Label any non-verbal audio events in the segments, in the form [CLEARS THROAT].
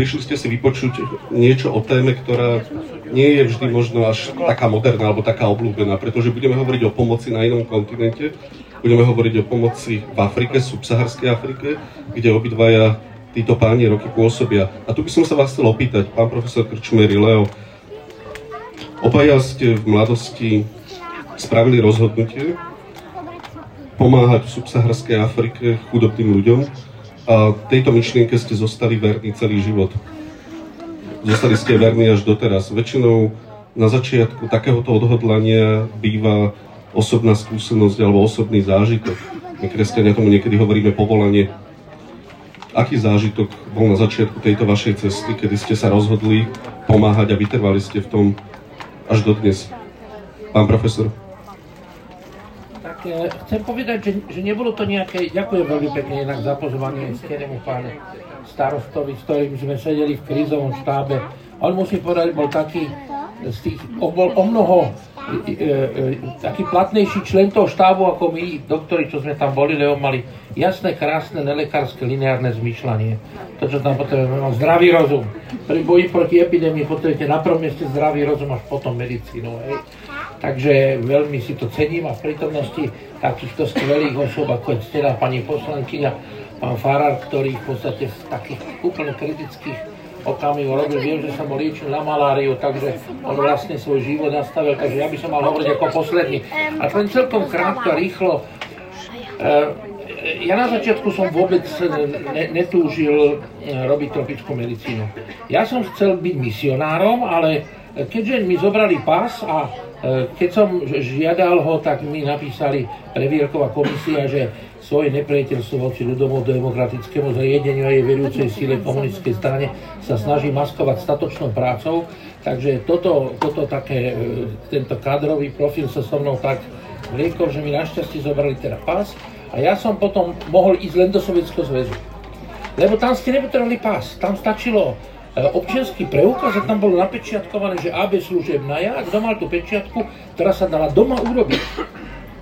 prišli ste si vypočuť niečo o téme, ktorá nie je vždy možno až taká moderná alebo taká obľúbená, pretože budeme hovoriť o pomoci na inom kontinente, budeme hovoriť o pomoci v Afrike, subsaharskej Afrike, kde obidvaja títo páni roky pôsobia. A tu by som sa vás chcel opýtať, pán profesor Krčmery, Leo, obaja ste v mladosti spravili rozhodnutie pomáhať v subsaharskej Afrike chudobným ľuďom a tejto myšlienke ste zostali verní celý život. Zostali ste verní až doteraz. Väčšinou na začiatku takéhoto odhodlania býva osobná skúsenosť alebo osobný zážitok. My kresťania tomu niekedy hovoríme povolanie. Aký zážitok bol na začiatku tejto vašej cesty, kedy ste sa rozhodli pomáhať a vytrvali ste v tom až dodnes? Pán profesor. Tak e, chcem povedať, že, že nebolo to nejaké, ďakujem veľmi pekne inak za pozvanie skenému pánu starostovi, s ktorým sme sedeli v krízovom štábe. On musím povedať, bol taký, z tých, bol o mnoho e, e, taký platnejší člen toho štábu ako my, doktori, čo sme tam boli, lebo mali jasné, krásne, nelekárske, lineárne zmýšľanie. To, čo tam potrebujeme, mal zdravý rozum. Pri boji proti epidémii potrebujete na prvom mieste zdravý rozum, až potom medicínu. Hej. Takže veľmi si to cením a v prítomnosti takýchto skvelých osôb, ako je teda pani poslankyňa, pán Farar, ktorý v podstate v takých úplne kritických okamihu robil, viem, že sa mu liečil na maláriu, takže on vlastne svoj život nastavil, takže ja by som mal hovoriť ako posledný. A len celkom krátko, rýchlo. Eh, ja na začiatku som vôbec ne, netúžil eh, robiť tropickú medicínu. Ja som chcel byť misionárom, ale keďže mi zobrali pás a keď som žiadal ho, tak mi napísali previerková komisia, že svoje nepriateľstvo voči ľudomu demokratickému zriedeniu a jej vedúcej síle komunistickej strane sa snaží maskovať statočnou prácou. Takže toto, toto také, e, tento kádrový profil sa so mnou tak vliekol, že mi našťastie zobrali teda pás a ja som potom mohol ísť len do Sovietskeho zväzu. Lebo tam ste nepotrebovali pás, tam stačilo E, občianský preukaz a tam bolo napečiatkované, že AB služebná ja, kto mal tú pečiatku, ktorá sa dala doma urobiť.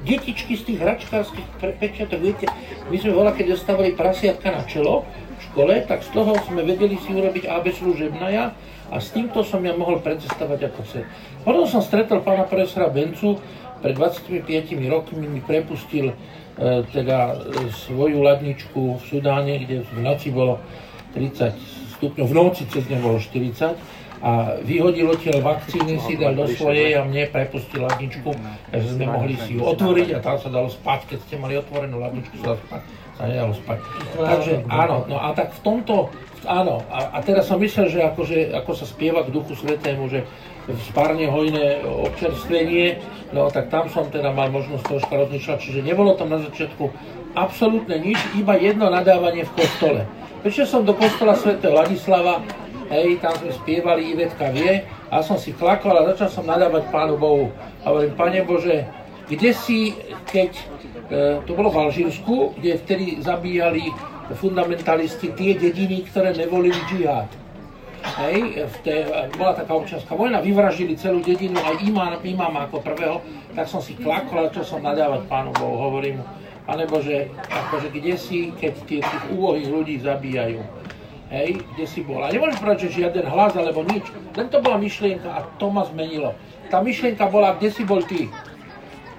Detičky z tých hračkárskych pečiatok, viete, my sme voľa, keď dostávali prasiatka na čelo v škole, tak z toho sme vedeli si urobiť AB služebná ja a s týmto som ja mohol precestovať ako chce. Potom som stretol pána profesora Bencu, pred 25 rokmi mi prepustil e, teda e, svoju ladničku v Sudáne, kde v noci bolo 30 stupňov, v noci cez deň bolo 40 a vyhodil odtiaľ vakcíny, si dal do svojej a mne prepustil ladničku, že sme mohli si ju otvoriť a tam sa dalo spať, keď ste mali otvorenú ladničku, sa, sa nedalo spať. Takže áno, no a tak v tomto, áno, a, a teraz som myslel, že akože, ako sa spieva k duchu svetému, že spárne hojné občerstvenie, no tak tam som teda mal možnosť troška rozmýšľať, čiže nebolo tam na začiatku absolútne nič, iba jedno nadávanie v kostole. Prišiel som do kostola Sv. Ladislava, hej, tam sme spievali, Ivetka vie, a som si klakol a začal som nadávať Pánu Bohu. A hovorím, Pane Bože, kde si, keď, e, to bolo v Alžírsku, kde vtedy zabíjali fundamentalisti tie dediny, ktoré nevolili džihad. Hej, v té, bola taká občianská vojna, vyvraždili celú dedinu, aj imám, imám ako prvého, tak som si klakol a začal som nadávať Pánu Bohu, hovorím Pane Bože, akože kde si, keď tie tých úlohých ľudí zabíjajú? Hej, kde si bol? A nemôžeš povedať, že žiaden hlas alebo nič. Len to bola myšlienka a to ma zmenilo. Tá myšlienka bola, kde si bol ty?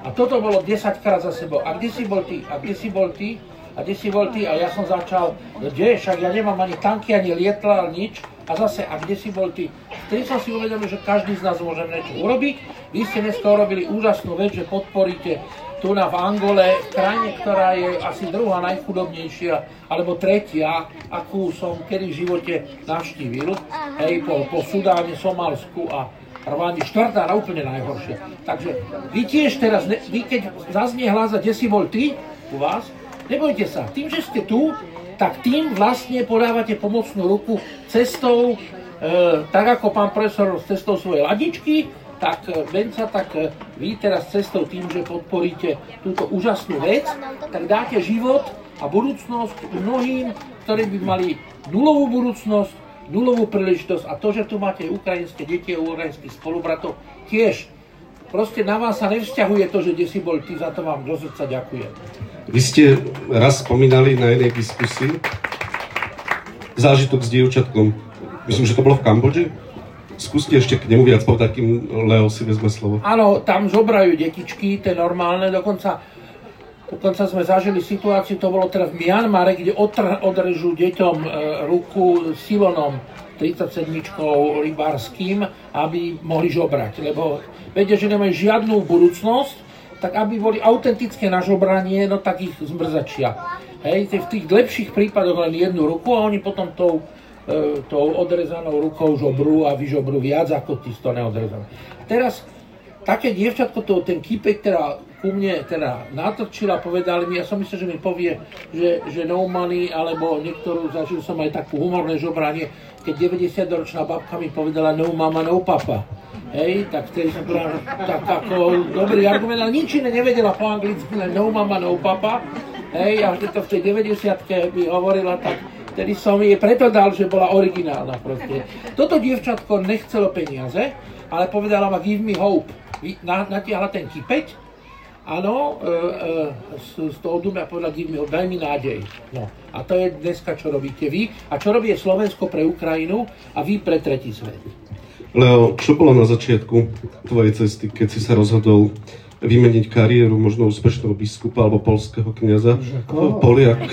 A toto bolo 10 krát za sebou. A kde si bol ty? A kde si bol ty? A kde si bol ty? A ja som začal, kde? Však ja nemám ani tanky, ani lietla, nič. A zase, a kde si bol ty? Vtedy som si uvedomil, že každý z nás môže niečo urobiť. Vy ste dneska urobili úžasnú vec, že podporíte tu na v Angole, krajine, ktorá je asi druhá najchudobnejšia, alebo tretia, akú som kedy v živote navštívil, hej, po, po Sudáne, Somálsku a Rwandi, štvrtá na úplne najhoršie. Takže vy tiež teraz, vy keď zaznie hlas, kde si bol ty? U vás, nebojte sa, tým, že ste tu, tak tým vlastne podávate pomocnú ruku cestou, e, tak ako pán profesor cestou svojej ladičky, tak Benca, e, tak e, vy teraz cestou tým, že podporíte túto úžasnú vec, tak dáte život a budúcnosť mnohým, ktorí by mali nulovú budúcnosť, nulovú príležitosť a to, že tu máte ukrajinské deti a ukrajinských spolubratov, tiež proste na vás sa nevzťahuje to, že kde si bol ty, za to vám do srdca ďakujem. Vy ste raz spomínali na jednej diskusii zážitok s dievčatkom Myslím, že to bolo v Kambodži. Skúste ešte k nemu viac povedať, kým Leo si vezme slovo. Áno, tam zobrajú detičky, tie normálne, dokonca, dokonca sme zažili situáciu, to bolo teda v Mianmare, kde otr, odrežú deťom e, ruku silonom 37 rybárským, aby mohli žobrať, lebo vedia, že nemajú žiadnu budúcnosť, tak aby boli autentické na žobranie, no tak ich zmrzačia. Hej, v tých lepších prípadoch len jednu ruku a oni potom tou tou odrezanou rukou žobru a vyžobru viac ako tí to neodrezané. Teraz také dievčatko, to, ten kýpek, teda ku mne teda natočila, povedali mi, ja som myslel, že mi povie, že, že no money, alebo niektorú, zažil som aj takú humorné žobranie, keď 90-ročná babka mi povedala no mama, no papa. Hej, tak vtedy som povedal, tak ako dobrý argument, ale nič iné nevedela po anglicky, len no mama, no papa. Hej, a keď to v tej 90 by hovorila, tak Vtedy som jej preto dal, že bola originálna proste. Toto dievčatko nechcelo peniaze, ale povedala ma give me hope. Natiahla ten kypeť, áno, e, e, z, z toho dumia povedala give me hope, daj mi nádej. No. A to je dneska, čo robíte vy. A čo robí Slovensko pre Ukrajinu a vy pre tretí svet. Leo, čo bolo na začiatku tvojej cesty, keď si sa rozhodol vymeniť kariéru možno úspešného biskupa alebo polského kniaza. Poliak. [LAUGHS]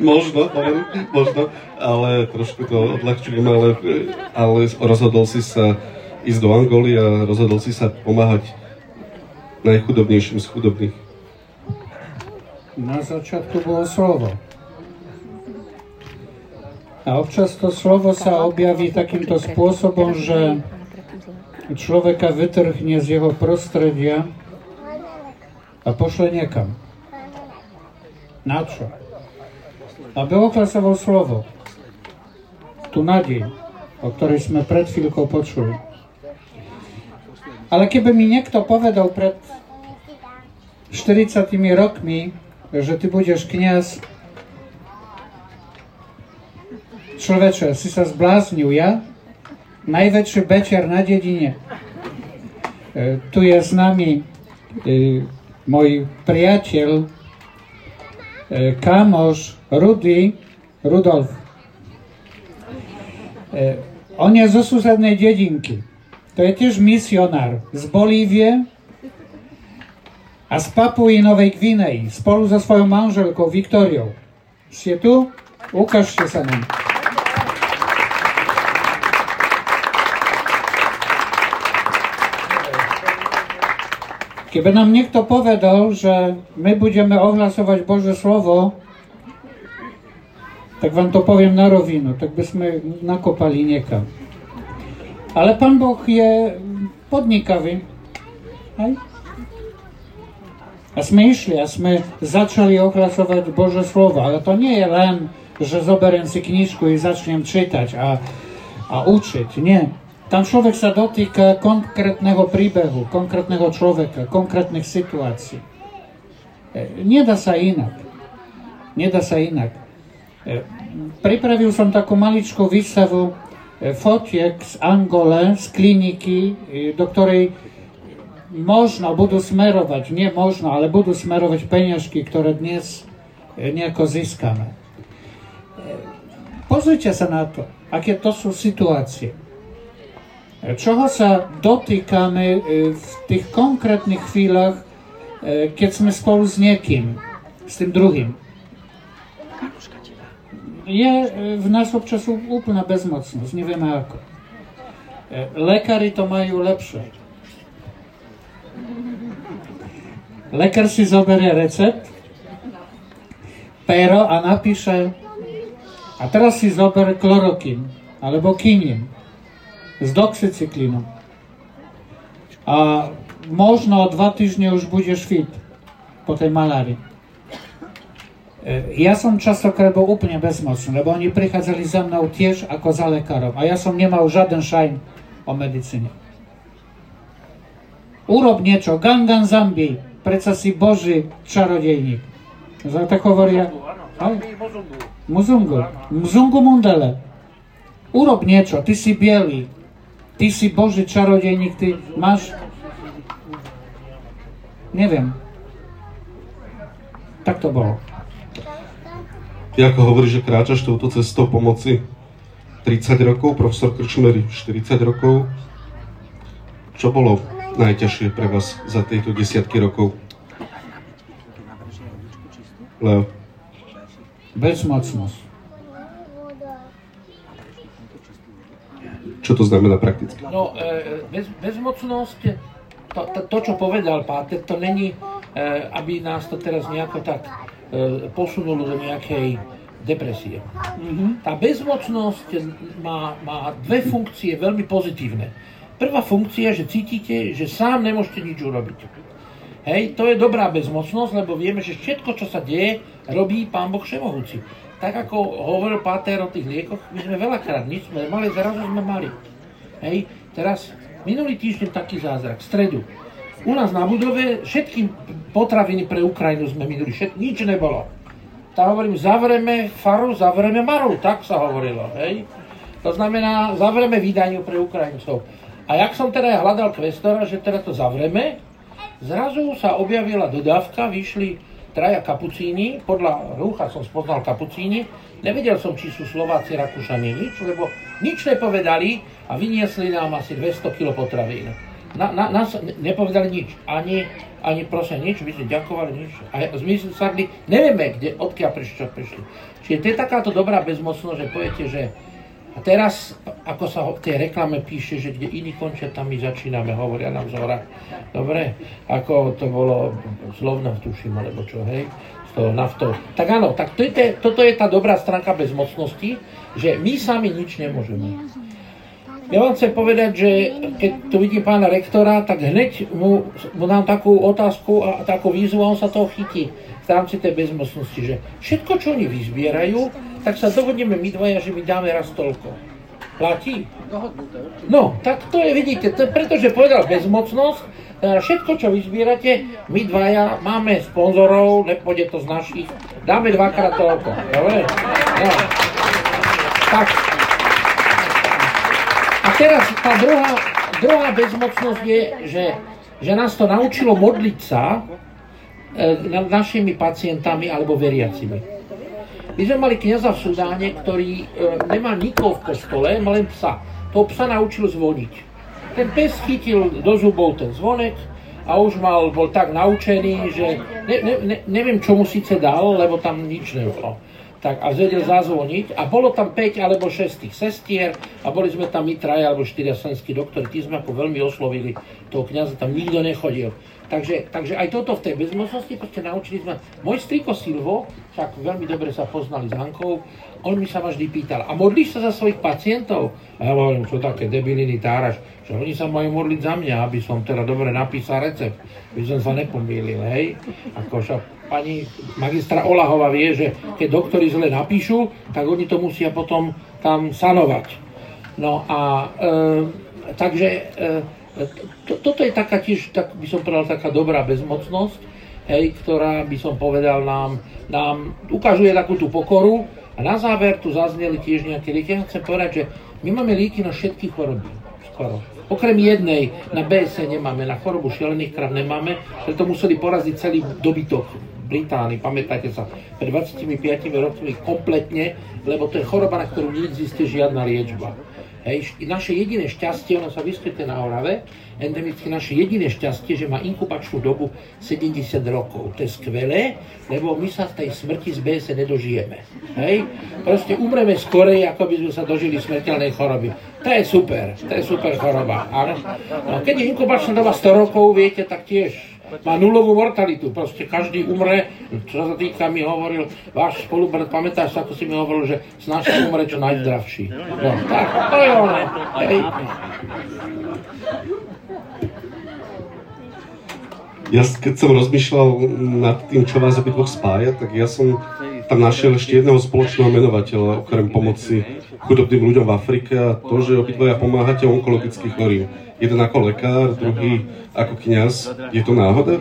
možno, poviem, možno, ale trošku to odľahčujem, ale, ale rozhodol si sa ísť do Angoly a rozhodol si sa pomáhať najchudobnejším z chudobných. Na začiatku bolo slovo. A občas to slovo sa objaví takýmto spôsobom, že človeka vytrhne z jeho prostredia a pošle niekam. Na čo? Aby oklasoval slovo. Tu nádej, o ktorej sme pred chvíľkou počuli. Ale keby mi niekto povedal pred 40 rokmi, že ty budeš kniaz, človeče, si sa zbláznil, ja najväčší bečer na dedine. E, tu je s nami e, môj priateľ, e, kamoš Rudy, Rudolf. E, on je zo susednej dedinky. To je tiež misionár z Bolívie a z Papuji Novej Gvineji spolu so svojou manželkou Viktoriou. Ste tu? Ukážte sa nám. Keby nám niekto povedal, že my budeme ohlasovať Bože slovo, tak vám to poviem na rovinu, tak by sme nakopali niekam. Ale Pán Boh je podnikavý. Hej? A sme išli a sme začali ohlasovať Bože slovo, ale to nie je len, že zoberiem si knižku i začnem čítať a, a učiť. Nie. Tam človek sa dotýka konkrétneho príbehu, konkrétneho človeka, konkrétnych situácií. E, nedá sa inak. Nedá sa inak. E, pripravil som takú maličkú výstavu e, fotiek z Angole, z kliniky, do ktorej možno budú smerovať, nie možno, ale budú smerovať peniažky, ktoré dnes nejako získame. Pozrite sa na to, aké to sú situácie čoho sa dotýkame e, v tých konkrétnych chvíľach, e, keď sme spolu s niekým, s tým druhým. Je e, v nás občas úplná bezmocnosť, nevieme ako. Lekári to majú lepšie. Lekár si zoberie recept, pero a napíše a teraz si zoberie klorokín alebo kinín s doxycyklinom. A možno o dva týždne už budeš fit po tej malárii. E, ja som častokrát bol úplne bezmocný, lebo oni prichádzali za mnou tiež ako za lekárom a ja som nemal žiaden šajn o medicíne. Urob niečo, Gangan Zambi, predsa si Boží čarodejník. Tak hovoria... Muzungu. Muzungu Mundele. Urob niečo, ty si bielý, Ty si Boží čarodejník, ty máš... Neviem. Tak to bolo. Ty ako hovoríš, že kráčaš touto cestou pomoci 30 rokov, profesor Krčmery 40 rokov. Čo bolo najťažšie pre vás za tieto desiatky rokov? Leo. Bezmocnosť. Čo to znamená prakticky? No, e, bez, bezmocnosť, to, to, to, čo povedal Páter, to není, e, aby nás to teraz nejako tak e, posunulo do nejakej depresie. Mm-hmm. Tá bezmocnosť má, má dve funkcie veľmi pozitívne. Prvá funkcia, že cítite, že sám nemôžete nič urobiť. Hej, to je dobrá bezmocnosť, lebo vieme, že všetko, čo sa deje, robí Pán Boh Všemohúci. Tak ako hovoril Páter o tých liekoch, my sme veľakrát nič sme mali, zrazu sme mali. Hej, teraz minulý týždeň taký zázrak, v stredu. U nás na budove všetky potraviny pre Ukrajinu sme minuli, všet, nič nebolo. Tak hovorím, zavreme faru, zavreme maru, tak sa hovorilo, hej. To znamená, zavreme vydaniu pre Ukrajincov. A jak som teda hľadal kvestora, že teda to zavreme, Zrazu sa objavila dodávka, vyšli traja kapucíni, podľa rúcha som spoznal kapucíni, nevedel som, či sú Slováci, Rakúšani, nič, lebo nič nepovedali a vyniesli nám asi 200 kg potravín. Na, na, nás nepovedali nič, ani, ani prosím nič, my sme ďakovali nič. A my sme sadli, nevieme, kde, odkiaľ prišli, čo prišli. Čiže to je takáto dobrá bezmocnosť, že poviete, že a teraz, ako sa v tej reklame píše, že kde iní končia, tam my začíname, hovoria nám z. Dobre, ako to bolo z Lovna, tuším, alebo čo, hej, z toho naftou. Tak áno, tak to je, toto je tá dobrá stránka bezmocnosti, že my sami nič nemôžeme. Ja vám chcem povedať, že keď tu vidím pána rektora, tak hneď mu, mu dám takú otázku a takú výzvu a on sa toho chytí v rámci tej bezmocnosti, že všetko, čo oni vyzbierajú, tak sa dohodneme my dvaja, že my dáme raz toľko. Platí? No, tak to je, vidíte, to pretože povedal bezmocnosť, všetko, čo vyzbierate, my dvaja máme sponzorov, nepôjde to z našich, dáme dvakrát toľko, dobre? No. Tak. A teraz tá druhá, druhá bezmocnosť je, že, že nás to naučilo modliť sa e, našimi pacientami alebo veriacimi. My sme mali kniaza v Sudáne, ktorý e, nemá nikoho v kostole, mal len psa. Toho psa naučil zvoniť. Ten pes chytil do zubov ten zvonek a už mal, bol tak naučený, že ne, ne, ne, neviem, čo mu síce dal, lebo tam nič nebolo. Tak a vedel zazvoniť a bolo tam 5 alebo 6 tých sestier a boli sme tam my traja alebo 4 slovenskí doktori, tí sme ako veľmi oslovili toho kniaza, tam nikto nechodil. Takže, takže aj toto v tej bezmocnosti proste naučili sme. Môj striko Silvo, však veľmi dobre sa poznali s Hankou, on mi sa ma vždy pýtal, a modlíš sa za svojich pacientov? A ja hovorím, čo také debiliny táraš, že oni sa majú modliť za mňa, aby som teda dobre napísal recept, aby som sa nepomýlil, hej. Ako však pani magistra Olahová vie, že keď doktori zle napíšu, tak oni to musia potom tam sanovať. No a e, takže e, toto je taká tiež, tak by som povedal, taká dobrá bezmocnosť, hej, ktorá by som povedal nám, nám ukazuje takú tú pokoru a na záver tu zazneli tiež nejaké lieky. Ja chcem povedať, že my máme lieky na všetky choroby, skoro. Okrem jednej, na BS nemáme, na chorobu šialených krav nemáme, preto museli poraziť celý dobytok Británii, pamätáte sa, pred 25 rokmi kompletne, lebo to je choroba, na ktorú neexistuje žiadna liečba. Hej, naše jediné šťastie, ono sa vyskytuje na Orave, endemicky naše jediné šťastie, že má inkubačnú dobu 70 rokov. To je skvelé, lebo my sa tej smrti z BS nedožijeme. Hej? Proste umreme skorej, ako by sme sa dožili smrteľnej choroby. To je super, to je super choroba. Áno? No, keď je inkubačná doba 100 rokov, viete, tak tiež má nulovú mortalitu, proste každý umre, čo sa týka mi hovoril, váš spolubrat, pamätáš sa, ako si mi hovoril, že snaž sa umre čo najzdravší. No, tak, to je ono. Hej. Ja keď som rozmýšľal nad tým, čo vás obidvoch spája, tak ja som tam našiel ešte jedného spoločného menovateľa, okrem pomoci chudobným ľuďom v Afrike a to, že obidvoja pomáhate onkologických chorým. Jeden ako lekár, druhý ako kňaz. Je to náhoda?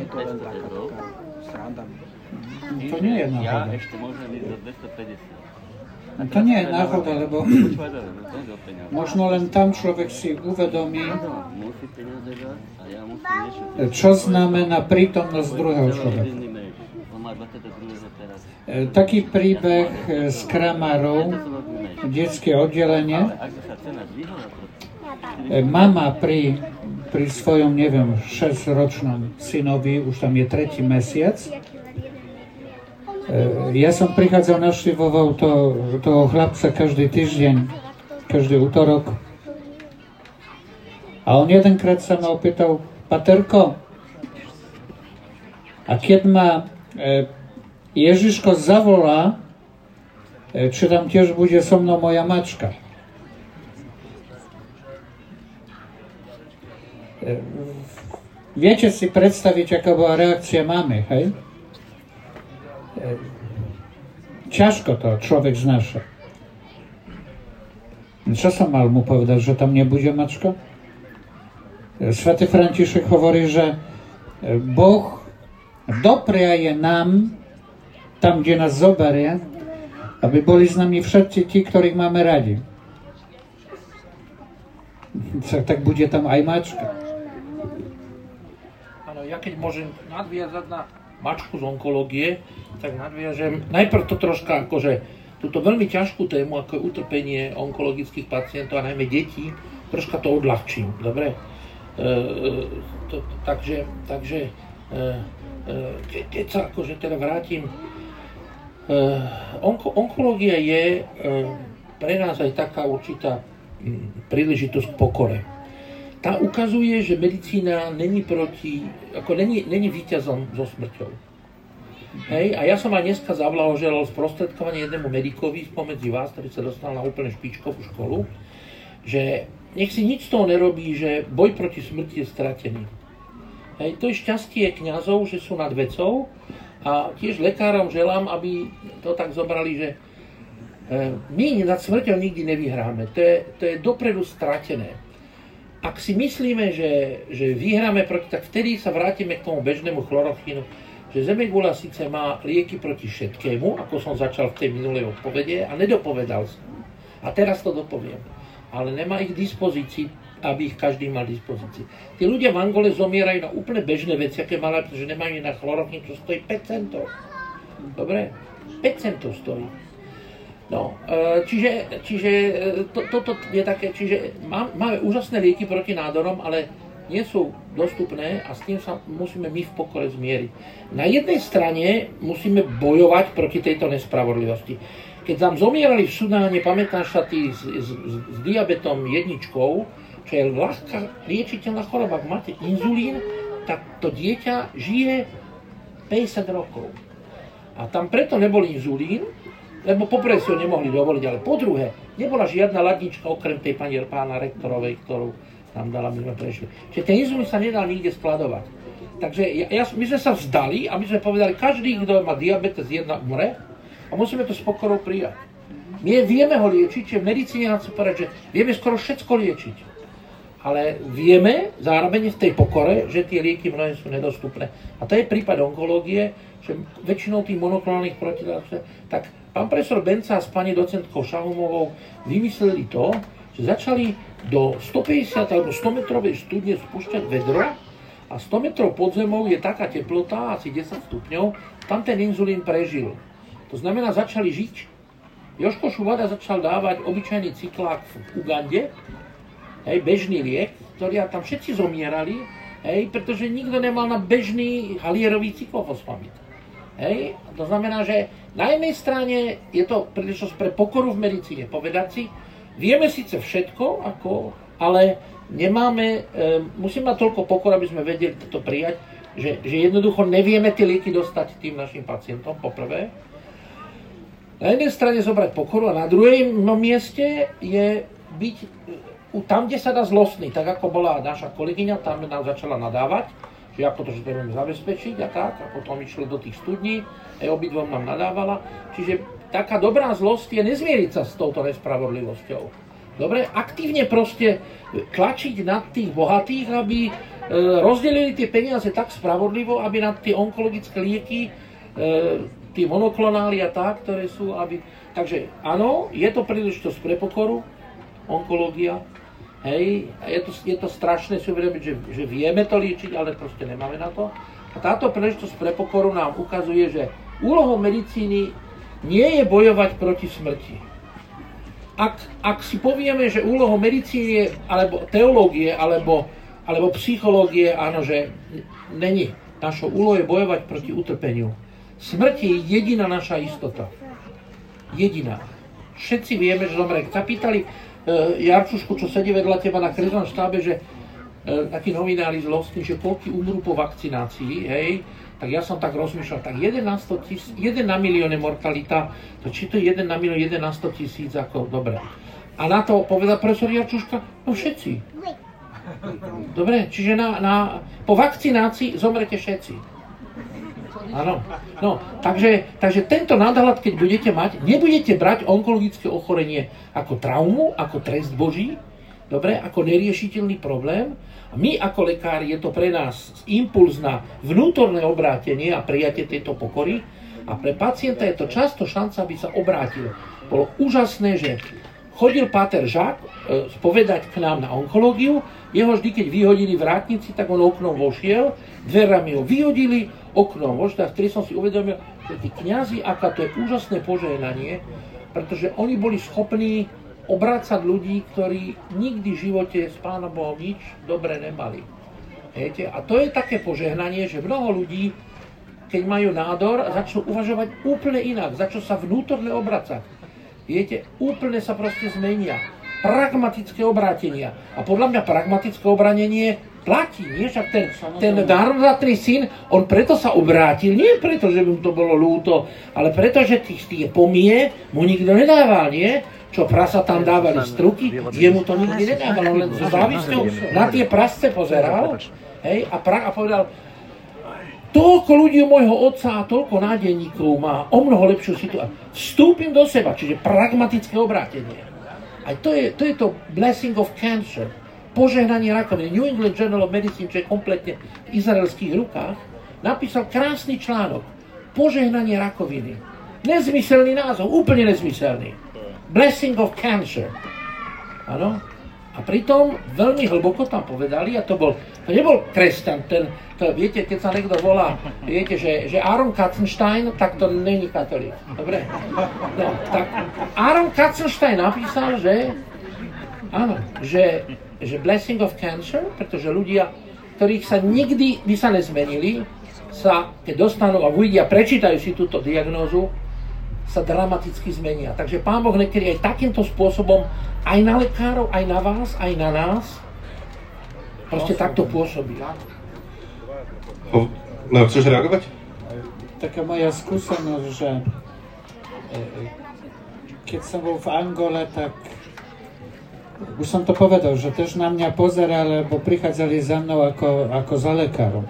To nie je náhoda. To nie je náhoda, lebo možno len tam človek si uvedomí, čo znamená prítomnosť druhého človeka. Taký príbeh z Kramarov detské oddelenie. E, mama pri, pri svojom, neviem, 6-ročnom synovi, už tam je tretí mesiac, e, ja som prichádzal, navštevoval to, toho chlapca každý týždeň, každý útorok. A on jedenkrát sa ma opýtal, Paterko, a keď ma e, Ježiško zavolá, e, či tam tiež bude so mnou moja mačka. Viete si predstaviť, aká bola reakcia máme, hej? E, ťažko to človek znáša. Čo som mal mu povedať, že tam nebude mačka? Svetý František hovorí, že Boh dopriaje nám tam, kde nás zoberie, aby boli s nami všetci tí, ktorých máme radi. Tak bude tam aj mačka. Ja keď môžem nadviazať na mačku z onkológie, tak nadviažem najprv to troška akože túto veľmi ťažkú tému, ako je utrpenie onkologických pacientov a najmä detí, troška to odľahčím, dobre? E, to, takže, takže e, e, keď sa akože teda vrátim, e, onko, onkológia je e, pre nás aj taká určitá príležitosť k pokore. Tá ukazuje, že medicína není proti, ako není, není víťazom so smrťou. Hej, a ja som aj dneska zavlahoželal sprostredkovanie jednému medikovi spomedzi vás, ktorý sa dostal na úplne špičkovú školu, že nech si nič z toho nerobí, že boj proti smrti je stratený. Hej, to je šťastie kňazov, že sú nad vecou a tiež lekárom želám, aby to tak zobrali, že e, my nad smrťou nikdy nevyhráme. To je, to je dopredu stratené. Ak si myslíme, že, že vyhráme proti, tak vtedy sa vrátime k tomu bežnému chlorochínu, že Zemegula síce má lieky proti všetkému, ako som začal v tej minulej odpovede, a nedopovedal som. A teraz to dopoviem. Ale nemá ich dispozícii aby ich každý mal dispozícii. Tí ľudia v Angole zomierajú na úplne bežné veci, aké malé, pretože nemajú na chlorofín, čo stojí 5 centov. Dobre? 5 centov stojí. No, e, čiže, čiže e, to, toto je také, čiže máme úžasné lieky proti nádorom, ale nie sú dostupné a s tým sa musíme my v pokore zmieriť. Na jednej strane musíme bojovať proti tejto nespravodlivosti. Keď tam zomierali v Sudáne, pamätáš sa tí s, s, s diabetom jedničkou, čo je ľahká liečiteľná choroba. Ak máte inzulín, tak to dieťa žije 50 rokov. A tam preto nebol inzulín, lebo poprvé si ho nemohli dovoliť, ale po druhé, nebola žiadna ladnička okrem tej pani pána rektorovej, ktorú nám dala, my sme prešli. Čiže ten inzulín sa nedal nikde skladovať. Takže ja, ja, my sme sa vzdali a my sme povedali, každý, kto má diabetes, jedna umre a musíme to s pokorou prijať. My vieme ho liečiť, čiže v medicíne nám sa povedať, že vieme skoro všetko liečiť ale vieme zároveň v tej pokore, že tie lieky mnohé sú nedostupné. A to je prípad onkológie, že väčšinou tých monoklonálnych protilátok, tak pán profesor Benca s pani docentkou Šahumovou vymysleli to, že začali do 150 alebo 100 metrovej studne spúšťať vedro a 100 metrov pod zemou je taká teplota, asi 10 stupňov, tam ten inzulín prežil. To znamená, začali žiť. Joško Šuvada začal dávať obyčajný cyklák v Ugande, hej, bežný liek, ktorý tam všetci zomierali, hej, pretože nikto nemal na bežný halierový cyklofosfamid. Hej, to znamená, že na jednej strane je to príležitosť pre pokoru v medicíne, povedať si, vieme síce všetko, ako, ale nemáme, e, musíme mať toľko pokor, aby sme vedeli to prijať, že, že jednoducho nevieme tie lieky dostať tým našim pacientom, poprvé. Na jednej strane zobrať pokoru a na druhej mieste je byť tam, kde sa dá zlostný, tak ako bola naša kolegyňa, tam nám začala nadávať, že ako to, že to budeme zabezpečiť a tak, a potom išli do tých studní, aj obidvom nám nadávala. Čiže taká dobrá zlosť je nezmieriť sa s touto nespravodlivosťou. Dobre, aktívne proste tlačiť na tých bohatých, aby e, rozdelili tie peniaze tak spravodlivo, aby na tie onkologické lieky, e, tie monoklonály a tak, ktoré sú, aby... Takže áno, je to príležitosť pre pokoru, onkológia, Hej, je to, je to strašné si uvedomiť, že, že vieme to liečiť, ale proste nemáme na to. A táto príležitosť pre pokoru nám ukazuje, že úlohou medicíny nie je bojovať proti smrti. ak, ak si povieme, že úlohou medicíny alebo teológie, alebo, alebo psychológie, áno, že není. Našou úlohou je bojovať proti utrpeniu. Smrť je jediná naša istota. Jediná. Všetci vieme, že zomre. Sa pýtali Jarčušku, čo sedí vedľa teba na kriznom štábe, že e, taký novinári zlostný, že koľky umrú po vakcinácii, hej, tak ja som tak rozmýšľal, tak 1 na, 100 tisíc, 1 na milióne mortalita, to či to je 1 na milión, 1 na 100 tisíc, ako dobre. A na to povedal profesor Jarčuška, no všetci. Dobre, čiže na, na, po vakcinácii zomrete všetci. Áno. No, takže, takže tento nadhľad, keď budete mať, nebudete brať onkologické ochorenie ako traumu, ako trest Boží, dobre, ako neriešiteľný problém, my ako lekári je to pre nás impuls na vnútorné obrátenie a prijatie tejto pokory a pre pacienta je to často šanca, aby sa obrátil. Bolo úžasné, že chodil Páter Žák e, povedať k nám na onkológiu, jeho vždy, keď vyhodili vrátnici, tak on oknom vošiel, dverami ho vyhodili, oknom vošiel, vtedy som si uvedomil, že tí kniazy, aká to je úžasné požehnanie, pretože oni boli schopní obrácať ľudí, ktorí nikdy v živote s Pánom Bohom nič dobre nemali. Viete? A to je také požehnanie, že mnoho ľudí, keď majú nádor, začnú uvažovať úplne inak, začnú sa vnútorne obracať. Viete, úplne sa proste zmenia. Pragmatické obrátenia. A podľa mňa pragmatické obranenie platí, nie? Však ten, ten darodatný syn, on preto sa obrátil, nie preto, že by mu to bolo ľúto, ale preto, že tých, tie pomie mu nikto nedával, nie? čo prasa tam dávali struky, jemu to nikdy nedávalo, len so závisťou na tie prasce pozeral hej, a, pra, a povedal, toľko ľudí u môjho otca a toľko nádejníkov má o mnoho lepšiu situáciu. Vstúpim do seba, čiže pragmatické obrátenie. A to je, to je to blessing of cancer, požehnanie rakoviny. New England Journal of Medicine, čo je kompletne v izraelských rukách, napísal krásny článok. Požehnanie rakoviny. Nezmyselný názov, úplne nezmyselný. Blessing of Cancer. Áno? A pritom veľmi hlboko tam povedali, a to bol, to nebol kresťan, ten, to, viete, keď sa niekto volá, viete, že, že Aaron Katzenstein, tak to není katolík. Dobre? No, tak Aaron Katzenstein napísal, že áno, že, že Blessing of Cancer, pretože ľudia, ktorých sa nikdy by sa nezmenili, sa, keď dostanú a uvidia, prečítajú si túto diagnózu, sa dramaticky zmenia. Takže Pán Boh niekedy aj takýmto spôsobom aj na lekárov, aj na vás, aj na nás proste takto pôsobí. No, chceš reagovať? Taká moja skúsenosť, že e, e, keď som bol v Angole, tak už som to povedal, že tež na mňa pozerali, lebo prichádzali za mnou ako, ako za lekárom.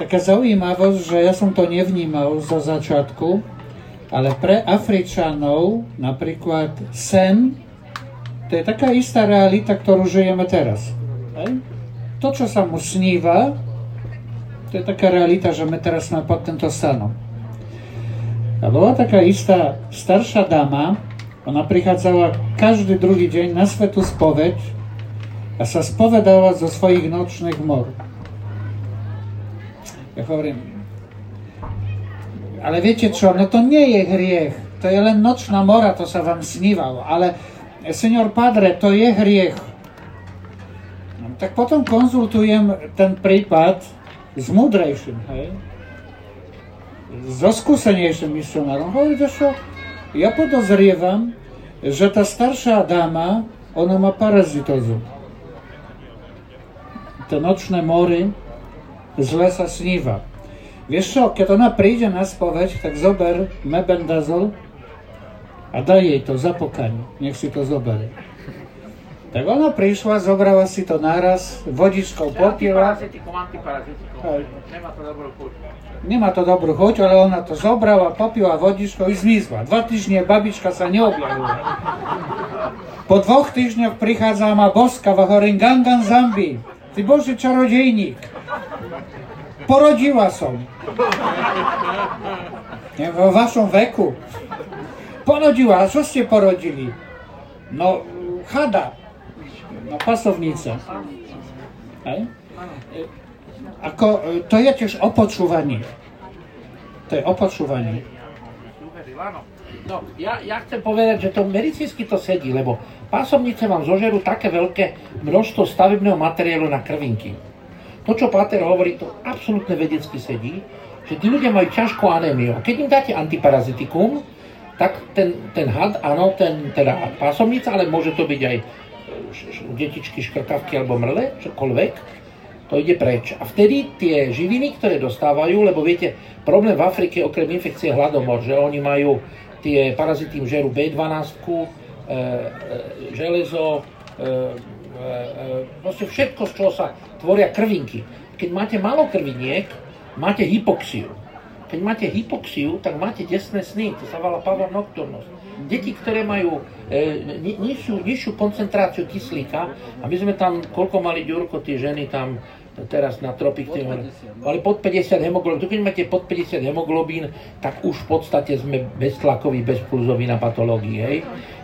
Taká zaujímavosť, že ja som to nevnímal zo začiatku, ale pre Afričanov napríklad sen, to je taká istá realita, ktorú žijeme teraz. To, čo sa mu sníva, to je taká realita, že my teraz sme pod tento stanom. A bola taká istá staršia dáma, ona prichádzala každý druhý deň na svetu spoveď a sa spovedala zo svojich nočných mor. Ja hovorím, ale viete čo, no to nie je hriech. To je len mora, to sa vám snívalo. Ale, senior padre, to je hriech. No, tak potom konzultujem ten prípad s múdrejším, hej? So skúsenejším misionárom. Hovoríte čo? Ja podozrievam, že tá staršia dáma, ona má parazitózu. Tie nočné mory zle sa sníva. Vieš čo, keď ona príde na spoveď, tak zober mebendazol a daj jej to za pokaň. Nech si to zoberie. Tak ona prišla, zobrala si to naraz, vodičkou popila. Nemá to dobrú chuť. Nemá to dobrú chuť, ale ona to zobrala, popila vodičkou i zmizla. Dva týždne babička sa neobjavila. Po dvoch týždňoch prichádza ma boska a hovorím Gangan Zambi. Ty Bože čarodejník. Porodila som. Nie, vo vašom veku. Porodila, a čo ste porodili? No, chada. No, pasovnica. Hej? Ako, to je tiež o počúvaní. To je o počúvaní. No, ja, ja chcem povedať, že to medicínsky to sedí, lebo pásomnice vám zožerú také veľké množstvo stavebného materiálu na krvinky. To, čo Pater hovorí, to absolútne vedecky sedí, že tí ľudia majú ťažkú anémiu. Keď im dáte antiparazitikum, tak ten, ten had, áno, ten, teda pásomnica, ale môže to byť aj detičky, škrkavky alebo mrle, čokoľvek, to ide preč. A vtedy tie živiny, ktoré dostávajú, lebo viete, problém v Afrike okrem infekcie hladomor, že oni majú tie parazity im žerú B12, e, e, železo, e, e, e, proste všetko, z čoho sa tvoria krvinky. Keď máte malo krviniek, máte hypoxiu. Keď máte hypoxiu, tak máte desné sny, to sa volá pavor nocturnus. Deti, ktoré majú e, nižšiu koncentráciu kyslíka, a my sme tam, koľko mali ďurko, tie ženy tam teraz na tropik, ale pod 50 hemoglobín, keď máte pod 50 hemoglobín, tak už v podstate sme beztlakoví, bezpulzoví na patológii, hej?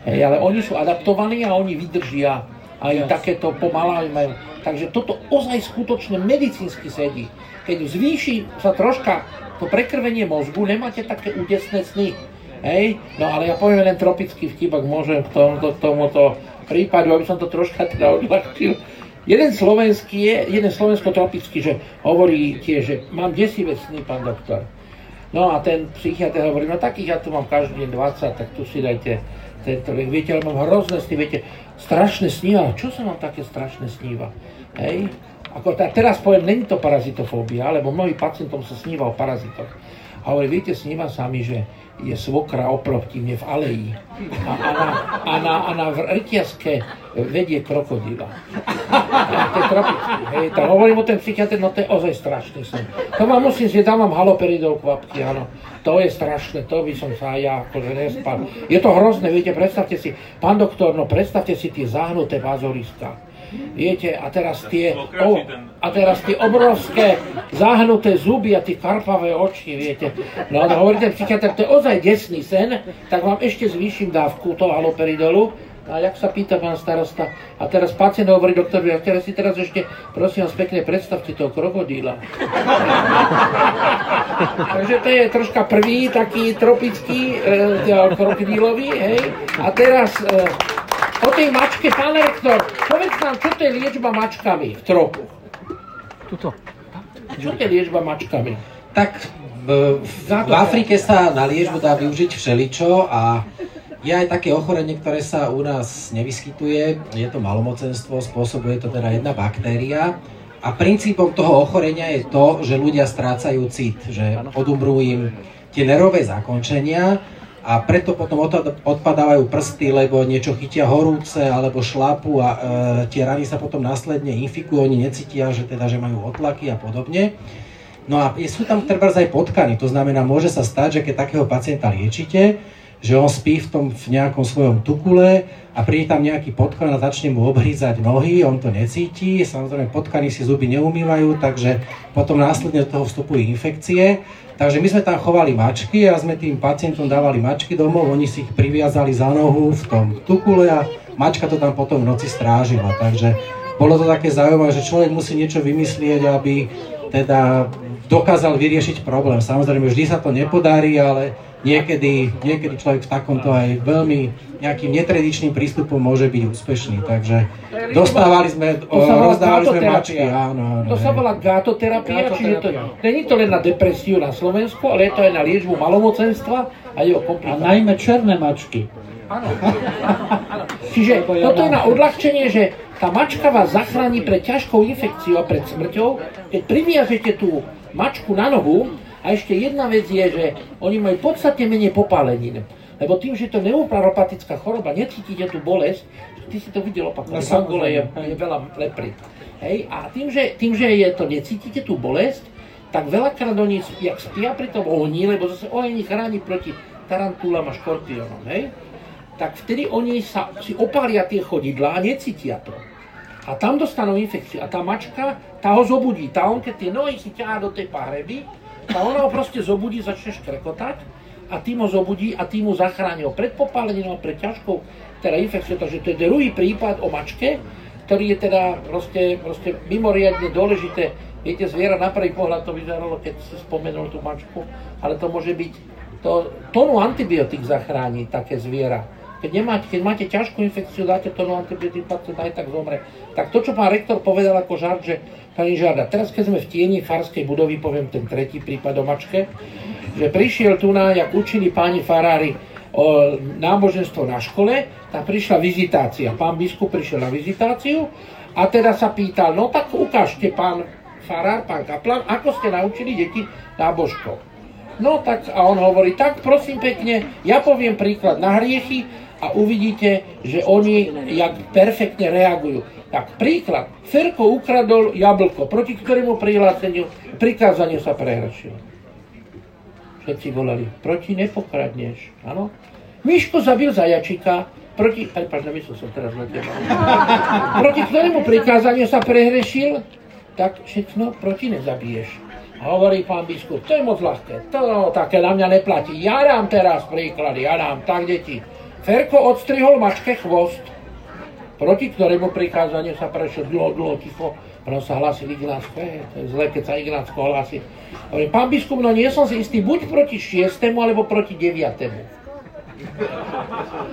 hej. ale oni sú adaptovaní a oni vydržia aj yes. takéto pomalávajú. majú. Takže toto ozaj skutočne medicínsky sedí. Keď zvýši sa troška to prekrvenie mozgu, nemáte také údesné sny. Hej? No ale ja poviem len tropický vtip, ak môžem k tomuto, tomuto prípadu, aby som to troška teda odľahčil Jeden slovenský je, jeden slovensko-tropický, že hovorí tiež, že mám desivé sny, pán doktor. No a ten psychiatr hovorí, no takých ja tu mám každý deň 20, tak tu si dajte tento liek. Viete, ale mám hrozné sny, viete, strašné ale čo sa vám také strašné sníva? Hej? Ako, teraz poviem, není to parazitofóbia, lebo mnohým pacientom sa sníva o parazitoch. A hovorí, viete, sníva sa mi, že je svokra oproti mne v aleji a, a, na, a, na, a na rytiaske vedie krokodíla. [LAUGHS] to je hovorím o ten psychiatr, no to je ozaj strašný sen. To vám musím zjeť, dám vám haloperidol kvapky, áno. To je strašné, to by som sa ja akože nespal. Je to hrozné, viete, predstavte si, pán doktor, no predstavte si tie zahnuté vázoriska Viete, a teraz tie, o, a teraz tie obrovské zahnuté zuby a tie karpavé oči, viete. No a hovoríte psychiatr, to je ozaj desný sen, tak vám ešte zvýšim dávku toho haloperidolu, a jak sa pýta pán starosta, a teraz pacient hovorí doktorovi, a teraz si teraz ešte, prosím vás pekne, predstavte toho krokodíla. [LAUGHS] Takže to je troška prvý taký tropický e, krokodílový, hej. A teraz e, tej mačke, pán rektor, povedz nám, čo to je liečba mačkami v tropu? Tuto. Čo to je liečba mačkami? Tak v, v Afrike sa na liečbu dá využiť všeličo a je aj také ochorenie, ktoré sa u nás nevyskytuje. Je to malomocenstvo, spôsobuje to teda jedna baktéria. A princípom toho ochorenia je to, že ľudia strácajú cit, že odumrú im tie nervové zakončenia a preto potom odpadávajú prsty, lebo niečo chytia horúce alebo šlapu a e, tie rany sa potom následne infikujú, oni necítia, že teda, že majú otlaky a podobne. No a sú tam treba aj potkany, to znamená, môže sa stať, že keď takého pacienta liečite, že on spí v tom v nejakom svojom tukule a príde tam nejaký potkan a začne mu obhrízať nohy, on to necíti, samozrejme potkany si zuby neumývajú, takže potom následne do toho vstupujú infekcie Takže my sme tam chovali mačky a sme tým pacientom dávali mačky domov, oni si ich priviazali za nohu v tom tukule a mačka to tam potom v noci strážila. Takže bolo to také zaujímavé, že človek musí niečo vymyslieť, aby teda dokázal vyriešiť problém. Samozrejme, vždy sa to nepodarí, ale niekedy, niekedy človek v takomto aj veľmi nejakým netradičným prístupom môže byť úspešný. Takže dostávali sme, rozdávali sme mačky. Áno, áno, to sa volá gátoterapia, čiže to, není to len na depresiu na Slovensku, ale je to aj na liečbu malomocenstva a jeho komplikácií. A najmä černé mačky. Áno. Čiže toto je na odľahčenie, že tá mačka vás zachráni pred ťažkou infekciou a pred smrťou. Keď priviažete tú mačku na nohu, a ešte jedna vec je, že oni majú podstatne menej popálenín. Lebo tým, že to neuroparopatická choroba, necítite tú bolesť, ty si to videl opakovane, v Angole je, je veľa lepry. Hej? A tým že, tým, že je to, necítite tú bolesť, tak veľakrát oni, jak spia pri tom ohni, lebo zase oheň chráni proti tarantúlam a škorpiónom, hej? tak vtedy oni sa, si opália tie chodidlá a necítia to. A tam dostanú infekciu. A tá mačka, tá ho zobudí. Tá on, keď tie nohy si ťahá do tej pahreby, a ona ho proste zobudí, začne škrekotať a tým ho zobudí a tým mu zachráni ho pred popáleninou, pred ťažkou teda infekciou. Takže to je druhý prípad o mačke, ktorý je teda proste, proste mimoriadne dôležité. Viete, zviera na prvý pohľad to vyzeralo, keď si spomenul tú mačku, ale to môže byť to tónu antibiotík zachráni také zviera. Keď, nemáte, keď máte ťažkú infekciu, dáte tónu antibiotík, pacient aj tak zomre. Tak to, čo pán rektor povedal ako žart, že pani Žarda, teraz keď sme v tieni farskej budovy, poviem ten tretí prípad o mačke, že prišiel tu na, jak učili páni farári o náboženstvo na škole, tak prišla vizitácia. Pán biskup prišiel na vizitáciu a teda sa pýtal, no tak ukážte pán farár, pán kaplan, ako ste naučili deti nábožkov. No tak a on hovorí, tak prosím pekne, ja poviem príklad na hriechy a uvidíte, že oni jak perfektne reagujú. Tak príklad, Ferko ukradol jablko, proti ktorému prihláseniu, prikázaniu sa prehrešil. Všetci volali, proti nepokradneš, áno? Miško zabil zajačika, proti, prepáč, nemyslel som teraz na teba. [LAUGHS] Proti ktorému prikázaniu sa prehrešil, tak všetko proti nezabiješ. Hovorí pán biskup, to je moc ľahké, to také na mňa neplatí. Ja dám teraz príklady, ja dám, tak deti. Ferko odstrihol mačke chvost, proti ktorému prikázaniu sa prešiel dlho, dlho ticho, potom sa hlásil Ignácko, je, to je zle, keď sa Ignácko hlási. Hovorím, pán biskup, no nie som si istý, buď proti šiestému, alebo proti deviatému.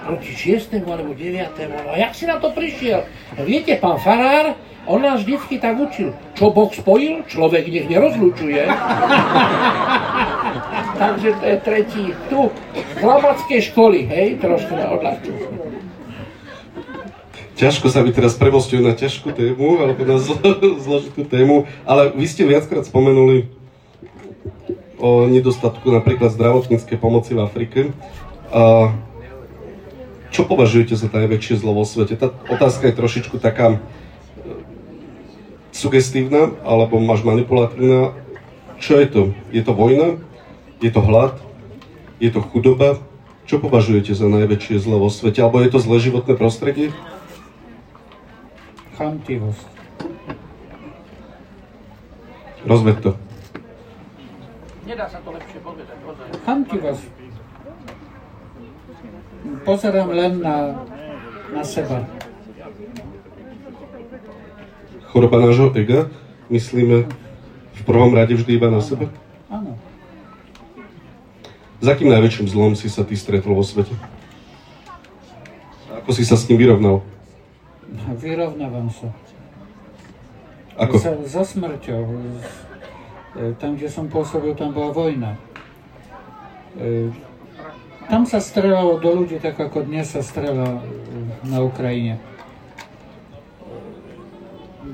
Proti šiestému, alebo deviatému. A jak si na to prišiel? No viete, pán Farár, on nás vždycky tak učil. Čo Boh spojil, človek nech nerozlučuje. [LAUGHS] Takže to je tretí. Tu, z školy, hej, trošku na odľahču. Ťažko sa mi teraz premostuje na ťažkú tému, alebo na zlo, [LAUGHS] zložitú tému, ale vy ste viackrát spomenuli o nedostatku napríklad zdravotníckej pomoci v Afrike. A čo považujete za najväčšie zlo vo svete? Tá otázka je trošičku taká sugestívna alebo máš manipulatívna. Čo je to? Je to vojna? Je to hlad? Je to chudoba? Čo považujete za najväčšie zlo vo svete? Alebo je to zlé životné prostredie? Chamtivosť. Rozved to. Nedá sa to lepšie povedať. Chamtivosť. Pozerám len na, na seba choroba nášho ega, myslíme v prvom rade vždy iba na sebe? Áno. Za akým najväčším zlom si sa ty stretol vo svete? Ako si sa s tým vyrovnal? Vyrovnávam sa. Ako? Sa, so smrťou. E, tam, kde som pôsobil, tam bola vojna. E, tam sa strelalo do ľudí tak, ako dnes sa strela na Ukrajine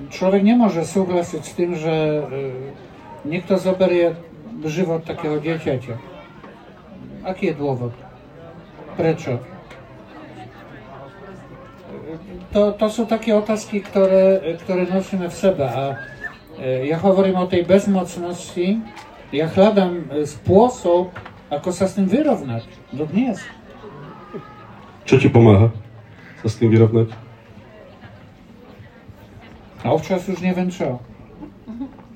človek nemôže súhlasiť s tým, že e, niekto zoberie život takého dieťaťa. Aký je dôvod? Prečo? To, to sú také otázky, ktoré, ktoré nosíme v sebe a e, ja hovorím o tej bezmocnosti, ja hľadám e, spôsob, ako sa s tým vyrovnať do dnes. Čo ti pomáha sa s tým vyrovnať? A občas už neviem čo.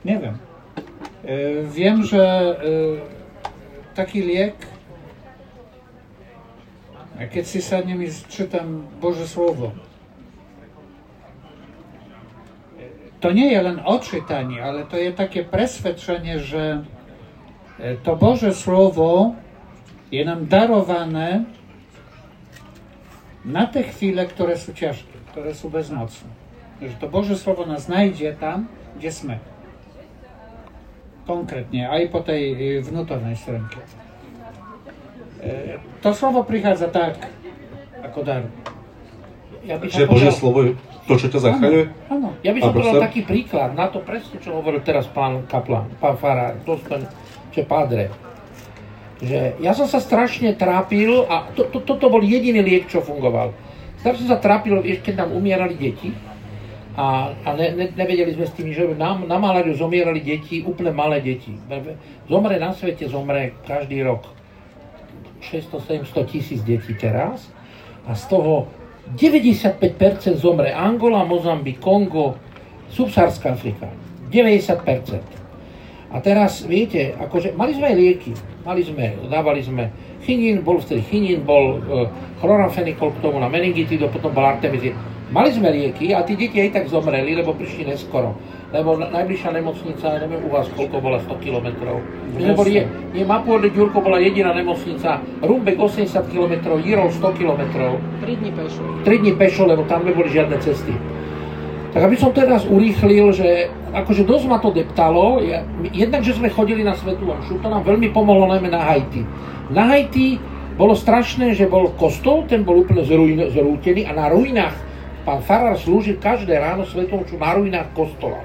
Neviem. E, wiem, że taki liek, a keď si sadnem i czytam Boże Słowo, to nie je len odczytanie, ale to je takie presvedčenie, że e, to Boże Słowo je nam darowane na te chwile, które są ciężkie, które są bezmocne że to Boże Słowo nas znajdzie tam, gdzie sme. Konkretnie, a i po tej vnútornej stránke. E, to słowo prichádza tak, ako dar. Ja by že Božie slovo je to, čo ťa zachraňuje? Áno. Ja by som povedal taký príklad na to presne, čo hovoril teraz pán Kaplan, pán Farár, dostan, že padre. Že ja som sa strašne trápil a toto to, to, to bol jediný liek, čo fungoval. Strašne sa trápil, keď nám umierali deti, a, a ne, ne, nevedeli sme s tým, že na, na maláriu zomierali deti, úplne malé deti. Zomre na svete, zomre každý rok 600-700 tisíc detí teraz a z toho 95% zomre Angola, Mozambik, Kongo, Subsárska Afrika. 90%. A teraz, viete, akože, mali sme aj lieky, mali sme, dávali sme Chinín, bol vtedy chinín, bol uh, chloramfenikol k tomu na meningitidu, potom bol artemizid. Mali sme lieky a tí deti aj tak zomreli, lebo prišli neskoro. Lebo najbližšia nemocnica, neviem u vás koľko bola, 100 kilometrov. My sme boli, nie, Mapurde Ďurko bola jediná nemocnica, Rumbek 80 km, Jirol 100 km. 3 dní pešo. 3 dní pešo, lebo tam neboli žiadne cesty. Tak aby som teraz urýchlil, že akože dosť ma to deptalo, ja, jednak, že sme chodili na Svetú Omšu, to nám veľmi pomohlo najmä na Haiti. Na Haiti bolo strašné, že bol kostol, ten bol úplne zrútený a na ruinách pán Farar slúžil každé ráno Svetú Omšu na ruinách kostola.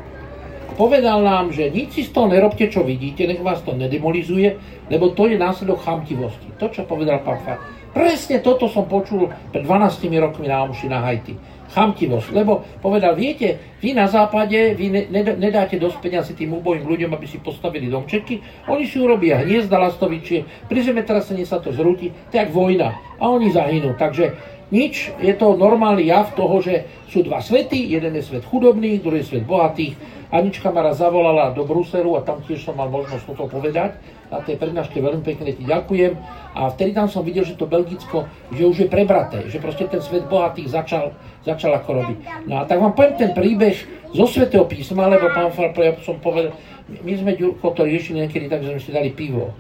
Povedal nám, že nič si z toho nerobte, čo vidíte, nech vás to nedemolizuje, lebo to je následok chamtivosti. To, čo povedal pán Farar. Presne toto som počul pred 12 rokmi na Omši na Haiti chamtivosť. Lebo povedal, viete, vy na západe, vy ne, ne, nedáte dosť peniazy tým ubojím ľuďom, aby si postavili domčeky, oni si urobia hniezda lastovičie, pri zemetrasení sa to zrúti, to jak vojna a oni zahynú. Takže nič, je to normálny jav toho, že sú dva svety, jeden je svet chudobný, druhý je svet bohatých. Anička ma raz zavolala do Bruselu a tam tiež som mal možnosť toto povedať na tej prednáške veľmi pekne ti ďakujem. A vtedy tam som videl, že to Belgicko, že už je prebraté, že proste ten svet bohatých začal, začal ako robiť. No a tak vám poviem ten príbeh zo svetého písma, lebo pán Farpo, ja som povedal, my sme Ďurko to riešili niekedy tak, že sme si dali pivo.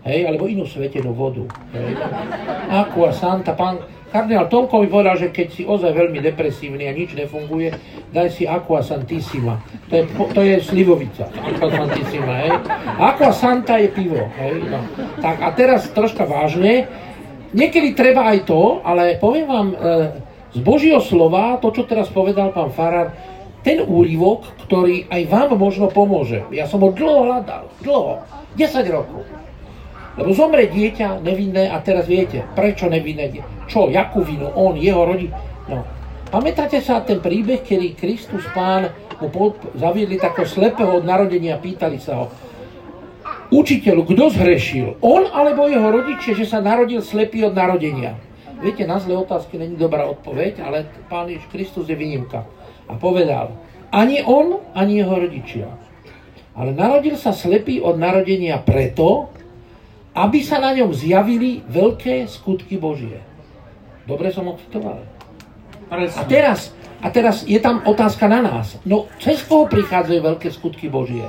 Hej, alebo inú svetenú vodu. Hej. Aqua Santa, pán, Kardinál Tomko mi povedal, že keď si ozaj veľmi depresívny a nič nefunguje, daj si Aqua Santissima. To je, to je slivovica. Aqua Santissima, hej. Aqua Santa je pivo, hej. No. Tak a teraz troška vážne. Niekedy treba aj to, ale poviem vám e, z Božieho slova, to, čo teraz povedal pán Farar, ten úrivok, ktorý aj vám možno pomôže. Ja som ho dlho hľadal, dlho, 10 rokov. Lebo zomre dieťa nevinné a teraz viete, prečo nevinné dieťa. Čo, jakú vinu? On, jeho rodina. No. Pamätáte sa ten príbeh, kedy Kristus Pán mu zaviedli takého slepého od narodenia, pýtali sa ho, učiteľu, kto zhrešil? On alebo jeho rodičia, že sa narodil slepý od narodenia? Viete, na zlé otázky není dobrá odpoveď, ale Pán Ježiš Kristus je výnimka. A povedal, ani on, ani jeho rodičia. Ale narodil sa slepý od narodenia preto, aby sa na ňom zjavili veľké skutky Božie. Dobre som ocitoval. A teraz, a teraz je tam otázka na nás. No, cez koho prichádzajú veľké skutky Božie?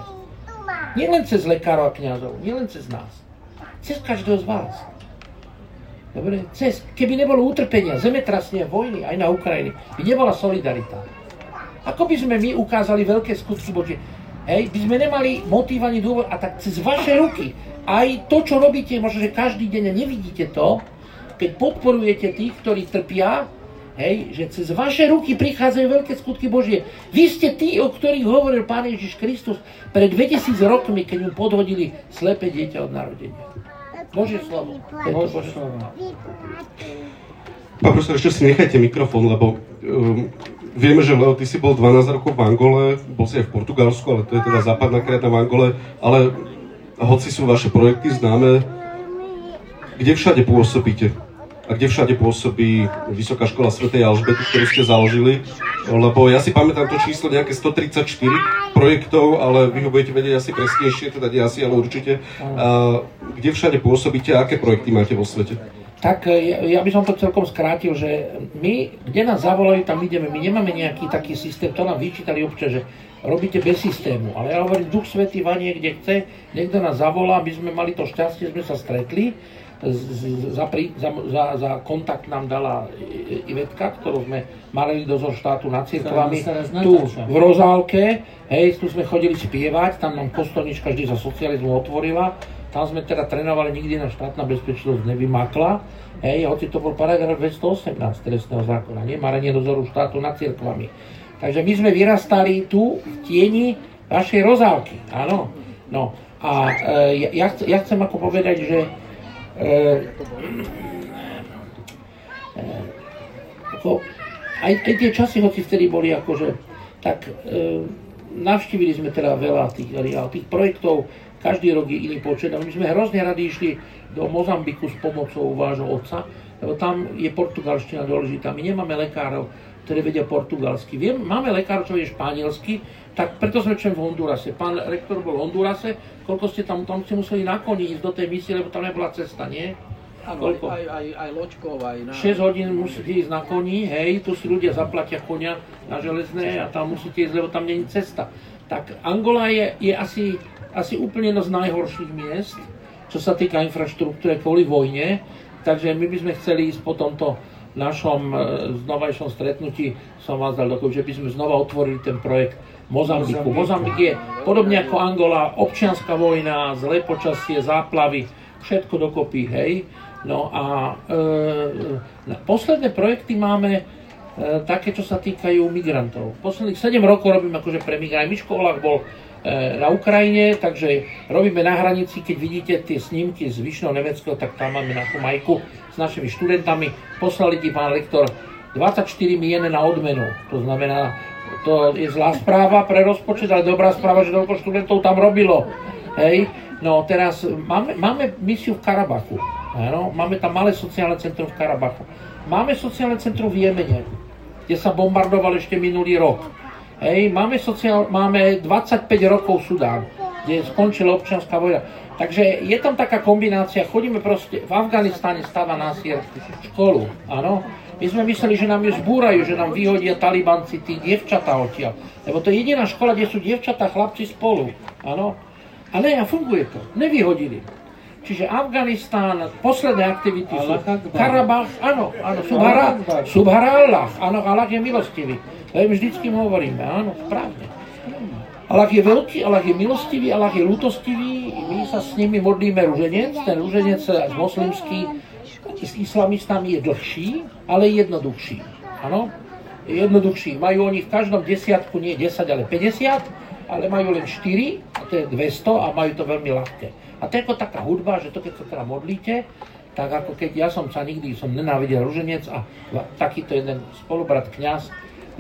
Nie len cez lekárov a kniazov, nie len cez nás. Cez každého z vás. Dobre? Cez, keby nebolo utrpenia, zemetrasenia, vojny aj na Ukrajine, by nebola solidarita. Ako by sme my ukázali veľké skutky Božie? Hej, by sme nemali motív ani dôvod, a tak cez vaše ruky, aj to, čo robíte, možno, že každý deň nevidíte to, keď podporujete tých, ktorí trpia, hej, že cez vaše ruky prichádzajú veľké skutky Božie. Vy ste tí, o ktorých hovoril Pán Ježiš Kristus pred 2000 rokmi, keď mu podhodili slepé dieťa od narodenia. Božie slovo. Božie slovo. Pán profesor, ešte si nechajte mikrofón, lebo um, vieme, že Leo, ty si bol 12 rokov v Angole, bol si aj v Portugalsku, ale to je teda západná krajina v Angole, ale hoci sú vaše projekty známe, kde všade pôsobíte? A kde všade pôsobí Vysoká škola Svetej Alžbety, ktorú ste založili? Lebo ja si pamätám to číslo nejaké 134 projektov, ale vy ho budete vedieť asi presnejšie, teda nie asi, ale určite. A kde všade pôsobíte a aké projekty máte vo svete? Tak ja, ja by som to celkom skrátil, že my, kde nás zavolajú, tam ideme. My nemáme nejaký taký systém, to nám vyčítali občas, že robíte bez systému. Ale ja hovorím, Duch Svetý vanie, kde chce, niekto nás zavolá, aby sme mali to šťastie, sme sa stretli. Za, za, za, za kontakt nám dala Ivetka, ktorú sme mali dozor štátu nad cirkvami, tu v Rozálke, hej, tu sme chodili spievať, tam nám kostolnička vždy za socializmu otvorila, tam sme teda trénovali, nikdy na štátna bezpečnosť nevymakla, hej, hoci to bol paragraf 218 trestného zákona, nie, marenie dozoru štátu nad cirkvami. Takže my sme vyrastali tu v tieni vašej rozálky. Áno. No. A e, ja, ja chcem ako povedať, že e, e, aj, aj tie časy, hoci vtedy boli akože, tak e, navštívili sme teda veľa tých, tých projektov, každý rok je iný počet. A my sme hrozne radi išli do Mozambiku s pomocou vášho otca, lebo tam je portugalština dôležitá. My nemáme lekárov, ktorí vedia portugalsky. Viem, máme lekár, čo je španielsky, tak preto sme čem v Hondurase. Pán rektor bol v Hondurase, koľko ste tam, tam ste museli na koni ísť do tej misie, lebo tam nebola cesta, nie? Áno, aj, aj, aj loďkov, aj na... 6 hodín musíte ísť na koni, hej, tu si ľudia zaplatia konia na železné a tam musíte ísť, lebo tam není cesta. Tak Angola je, je asi, asi úplne jedno z najhorších miest, čo sa týka infraštruktúry kvôli vojne, takže my by sme chceli ísť po tomto našom e, znovajšom stretnutí, som vás dal dokov, že by sme znova otvorili ten projekt Mozambiku. Mozambik je podobne ako Angola, občianská vojna, zlé počasie, záplavy, všetko dokopy, hej. No a e, posledné projekty máme e, také, čo sa týkajú migrantov. Posledných 7 rokov robím akože pre migrantov. Miško Olach bol na Ukrajine, takže robíme na hranici, keď vidíte tie snímky z Vyšného Nemeckého, tak tam máme našu majku s našimi študentami. Poslali ti pán lektor 24 miene na odmenu. To znamená, to je zlá správa pre rozpočet, ale dobrá správa, že toľko študentov tam robilo. Hej. No teraz máme, máme misiu v Karabachu. Áno, máme tam malé sociálne centrum v Karabachu. Máme sociálne centrum v Jemene, kde sa bombardoval ešte minulý rok. Hej, máme, sociál, máme 25 rokov Sudán, kde skončila občianská vojna. Takže je tam taká kombinácia, chodíme proste, v Afganistane stáva násiel školu, áno. My sme mysleli, že nám ju zbúrajú, že nám vyhodia talibanci, tí dievčatá odtiaľ. Lebo to je jediná škola, kde sú dievčatá, chlapci spolu, áno. Ale a funguje to, nevyhodili. Čiže Afganistán, posledné aktivity sú Karabach, áno, áno, Subhara, Subhara Allah, áno, Allah je milostivý. To im vždycky hovoríme, áno, správne. Allah je veľký, Allah je milostivý, Allah je lútostivý, my sa s nimi modlíme ruženec, ten ruženec z moslimský s islamistami je dlhší, ale jednoduchší. Áno, je jednoduchší. Majú oni v každom desiatku, nie 10, ale 50, ale majú len 4, a to je 200 a majú to veľmi ľahké. A to je ako taká hudba, že to keď sa teda modlíte, tak ako keď ja som sa nikdy som nenávidel ruženec a takýto jeden spolubrat kňaz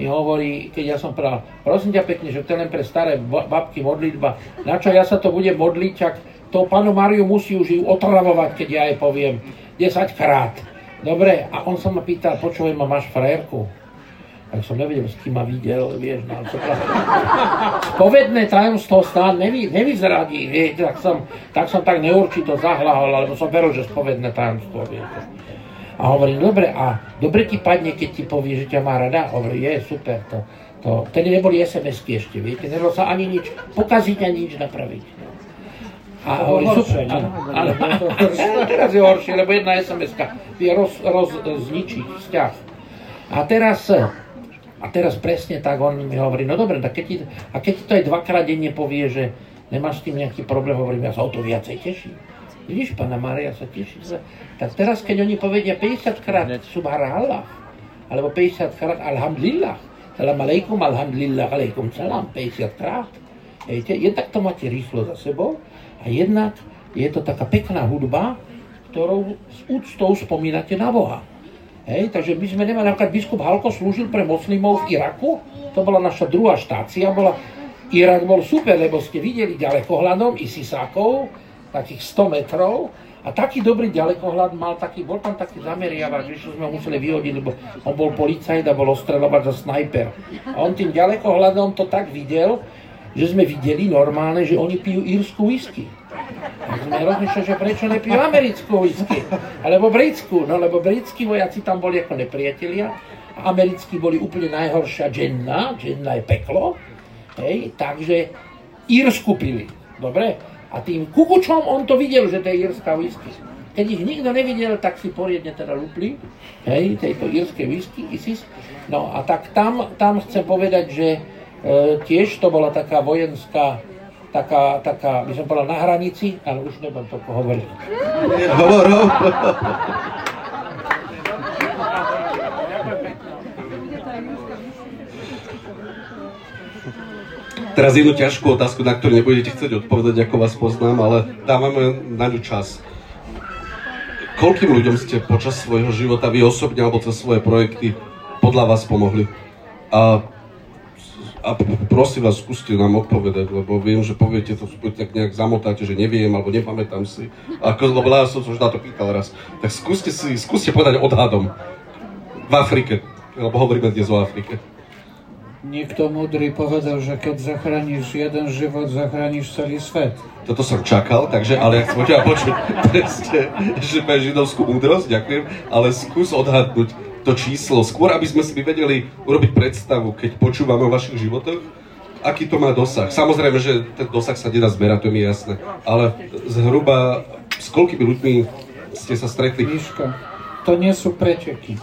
mi hovorí, keď ja som povedal, prosím ťa pekne, že to je len pre staré babky modlitba, na čo ja sa to budem modliť, čak to panu Mariu musí už ju otravovať, keď ja jej poviem 10 krát. Dobre, a on sa ma pýtal, počujem ma, máš frajerku? tak som nevedel, s kým ma videl, vieš, no, čo Spovedné [LAUGHS] tajomstvo stále nevy, nevyzradí, vieš, tak som, tak som tak neurčito zahlahol, lebo som veril, že spovedné tajomstvo, vieš. A hovorím, dobre, a dobre ti padne, keď ti povie, že ťa má rada? Hovorím, je, super, to, to, vtedy neboli SMS-ky ešte, viete, nedalo sa ani nič pokaziť, ani nič napraviť. A hovorí, super, áno, áno, [LAUGHS] teraz je horšie, lebo jedna SMS-ka vie roz, roz, zničiť vzťah. A teraz a teraz presne tak on mi hovorí, no dobre, tak keď ti, a keď ti to aj dvakrát denne povie, že nemáš s tým nejaký problém, hovorím, ja sa o to viacej teším. Vidíš, pána Mária sa teší. Tak teraz, keď oni povedia 50 krát Subhanallah, alebo 50 krát Alhamdulillah, salam aleikum, alhamdulillah, aleikum salam, 50 krát. Viete, jednak to máte rýchlo za sebou a jednak je to taká pekná hudba, ktorou s úctou spomínate na Boha. Hej, takže my sme nemali, napríklad biskup Halko slúžil pre moslimov v Iraku, to bola naša druhá štácia, bola, Irak bol super, lebo ste videli ďalekohľadom i sisákov, takých 100 metrov, a taký dobrý ďalekohľad mal taký, bol tam taký zameriavač, že sme ho museli vyhodiť, lebo on bol policajt a bol ostreľovať za snajper. A on tým ďalekohľadom to tak videl, že sme videli normálne, že oni pijú írsku whisky. Tak sme rozmýšľali, že prečo nepijú americkú whisky, alebo britskú, no lebo britskí vojaci tam boli ako nepriatelia, a americkí boli úplne najhoršia dženna, dženna je peklo, hej, takže írsku pili, dobre? A tým kukučom on to videl, že to je írska whisky. Keď ich nikto nevidel, tak si poriadne teda lupli, hej, tejto írskej whisky, ISIS. No a tak tam, tam chcem povedať, že e, tiež to bola taká vojenská, taká, taká, by som povedal, na hranici, ale už nebudem to hovoriť. Hovor, Teraz jednu ťažkú otázku, na ktorú nebudete chcieť odpovedať, ako vás poznám, ale dávame na ňu čas. Koľkým ľuďom ste počas svojho života, vy osobne alebo cez svoje projekty, podľa vás pomohli? A, a prosím vás, skúste nám odpovedať, lebo viem, že poviete to, tak nejak zamotáte, že neviem, alebo nepamätám si. Ako, lebo ja som už na to pýtal raz. Tak skúste si, skúste povedať odhadom. V Afrike, lebo hovoríme dnes o Afrike. Niekto múdry povedal, že keď zachrániš jeden život, zachrániš celý svet. Toto som čakal, takže, ale chcem teba počuť [LAUGHS] presne, že máš židovskú múdrosť, ďakujem, ale skús odhadnúť to číslo, skôr aby sme si vedeli urobiť predstavu, keď počúvame o vašich životoch, aký to má dosah. Samozrejme, že ten dosah sa nedá zmerať, to je mi jasné, ale zhruba s koľkými ľuďmi ste sa stretli? Miško, to nie sú prečeky.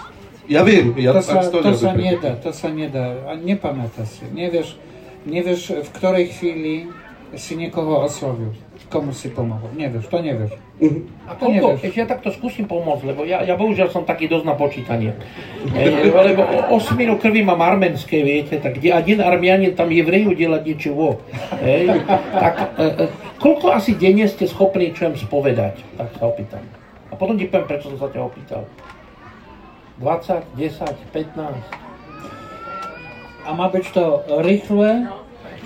Ja viem, ja to sa, to, to sa nedá, to sa nedá. A nepamätá si. Nevieš, nevieš, v ktorej chvíli si niekoho oslovil. Komu si pomohol. Nevieš, to nevieš. Uh-huh. A to koľko, ešte ja takto skúsim pomôcť, lebo ja, ja bohužiaľ som taký dosť na počítanie. [LAUGHS] e, lebo osminu krvi mám arménske, viete, tak kde jeden armianin tam jevreju delať niečo. E, tak e, e, koľko asi denne ste schopní čo spovedať? Tak sa opýtam. A potom ti poviem, prečo som sa ťa opýtal. 20, 10, 15. A má byť to rýchle,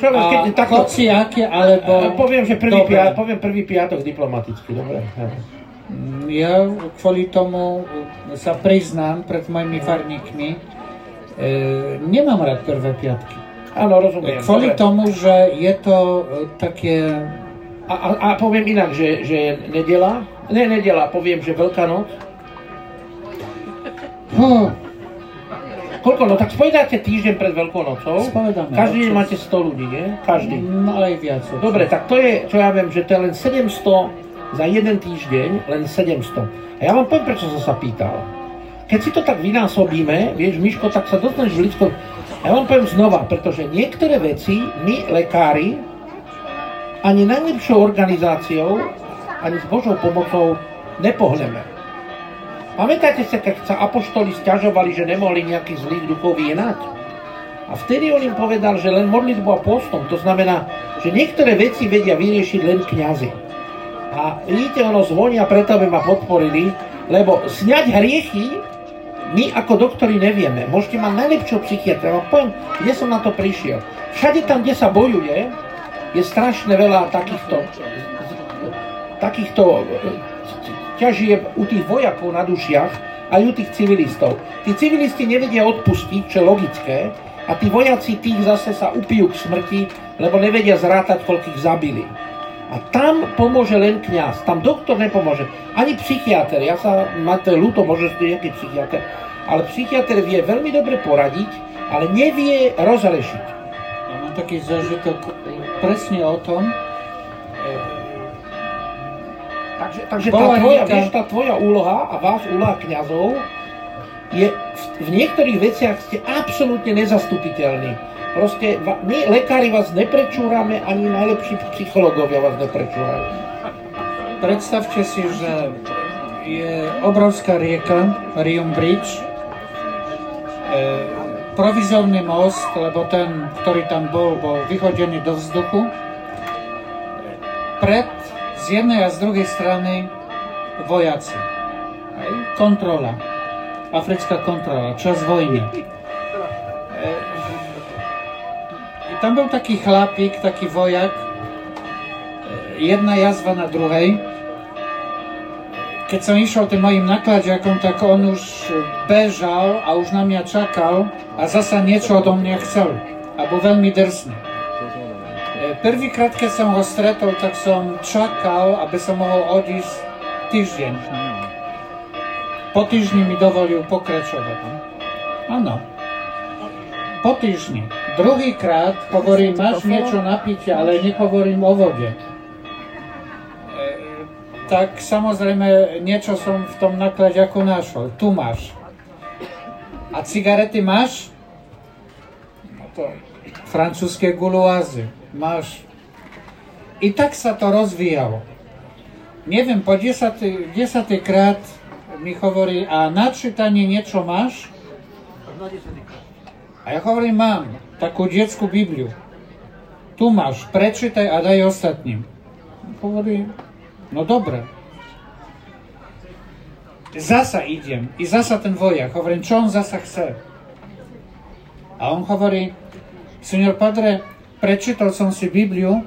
čo, a keď, takto, hociaké, alebo... Poviem, že prvý, piat, poviem prvý piatok diplomaticky, dobre? Ja kvôli tomu sa priznám pred mojimi farníkmi, e, nemám rád prvé piatky. Áno, rozumiem. Kvôli dobre. tomu, že je to e, také... A, a, a poviem inak, že, že je nedela, ne nedela, poviem, že Veľká noc, Huh. Koľko? No tak spovedáte týždeň pred Veľkou nocou. Spovedáme. Každý deň máte 100 ľudí, nie? Každý. No aj viac. Dobre, tak to je, čo ja viem, že to je len 700 za jeden týždeň, len 700. A ja vám poviem, prečo som sa pýtal. Keď si to tak vynásobíme, vieš, Miško, tak sa dostaneš v lidskom... Ja vám poviem znova, pretože niektoré veci my, lekári, ani najlepšou organizáciou, ani s Božou pomocou nepohneme. Pamätáte sa, keď sa apoštoli stiažovali, že nemohli nejakých zlých duchov vyhnať? A vtedy on im povedal, že len modlitbu a postom. To znamená, že niektoré veci vedia vyriešiť len kňazi. A vidíte, ono zvonia, preto aby ma podporili, lebo sňať hriechy my ako doktori nevieme. Môžete mať najlepšieho psychiatra. Vám poviem, kde som na to prišiel. Všade tam, kde sa bojuje, je strašne veľa takýchto, takýchto ťažie u tých vojakov na dušiach aj u tých civilistov. Tí civilisti nevedia odpustiť, čo je logické, a tí vojaci tých zase sa upijú k smrti, lebo nevedia zrátať, koľkých zabili. A tam pomôže len kňaz, tam doktor nepomôže, ani psychiatr, ja sa, máte ľúto, môže to nejaký psychiatr, ale psychiatr vie veľmi dobre poradiť, ale nevie rozrešiť. Ja mám taký zážitok presne o tom, Takže, takže tá, tvoja, vieš, tá tvoja úloha a váš úloha kňazov je v, v niektorých veciach ste absolútne nezastupiteľní. Proste my, lekári, vás neprečúrame, ani najlepší psychológovia vás neprečúrajú. Predstavte si, že je obrovská rieka, Rium Bridge, e, provizorný most, lebo ten, ktorý tam bol, bol vyhodený do vzduchu. Pred z jednej a z druhej strany vojaci. Aj kontrola. Africká kontrola, čas vojny. E, I tam bol taký chlapík, taký vojak, e, jedna jazva na druhej. Keď som išiel tým mojim nakladiakom, tak on už bežal a už na mňa čakal a zasa niečo odo mňa chcel. A bol veľmi drsný. Prvýkrát, keď som ho stretol, tak som čakal, aby som mohol odísť týždeň. Po týždni mi dovolil pokračovať. Áno. Po týždni. Druhýkrát hovorím, máš niečo na pitie, ale nehovorím o vode. E, tak samozrejme niečo som v tom nakladiaku našol. Tu máš. A cigarety máš? No to francúzske guluázy máš... I tak sa to rozvíjalo. Neviem, po 10. 10. krát mi hovorí, a na čítanie niečo máš? A ja hovorím, mám takú detskú Bibliu. Tu máš, prečítaj a daj ostatným. Hovorí, no dobre. Zasa idem. I zasa ten vojak. Hovorím, čo on zasa chce? A on hovorí, Senior Padre, prečítal som si Bibliu,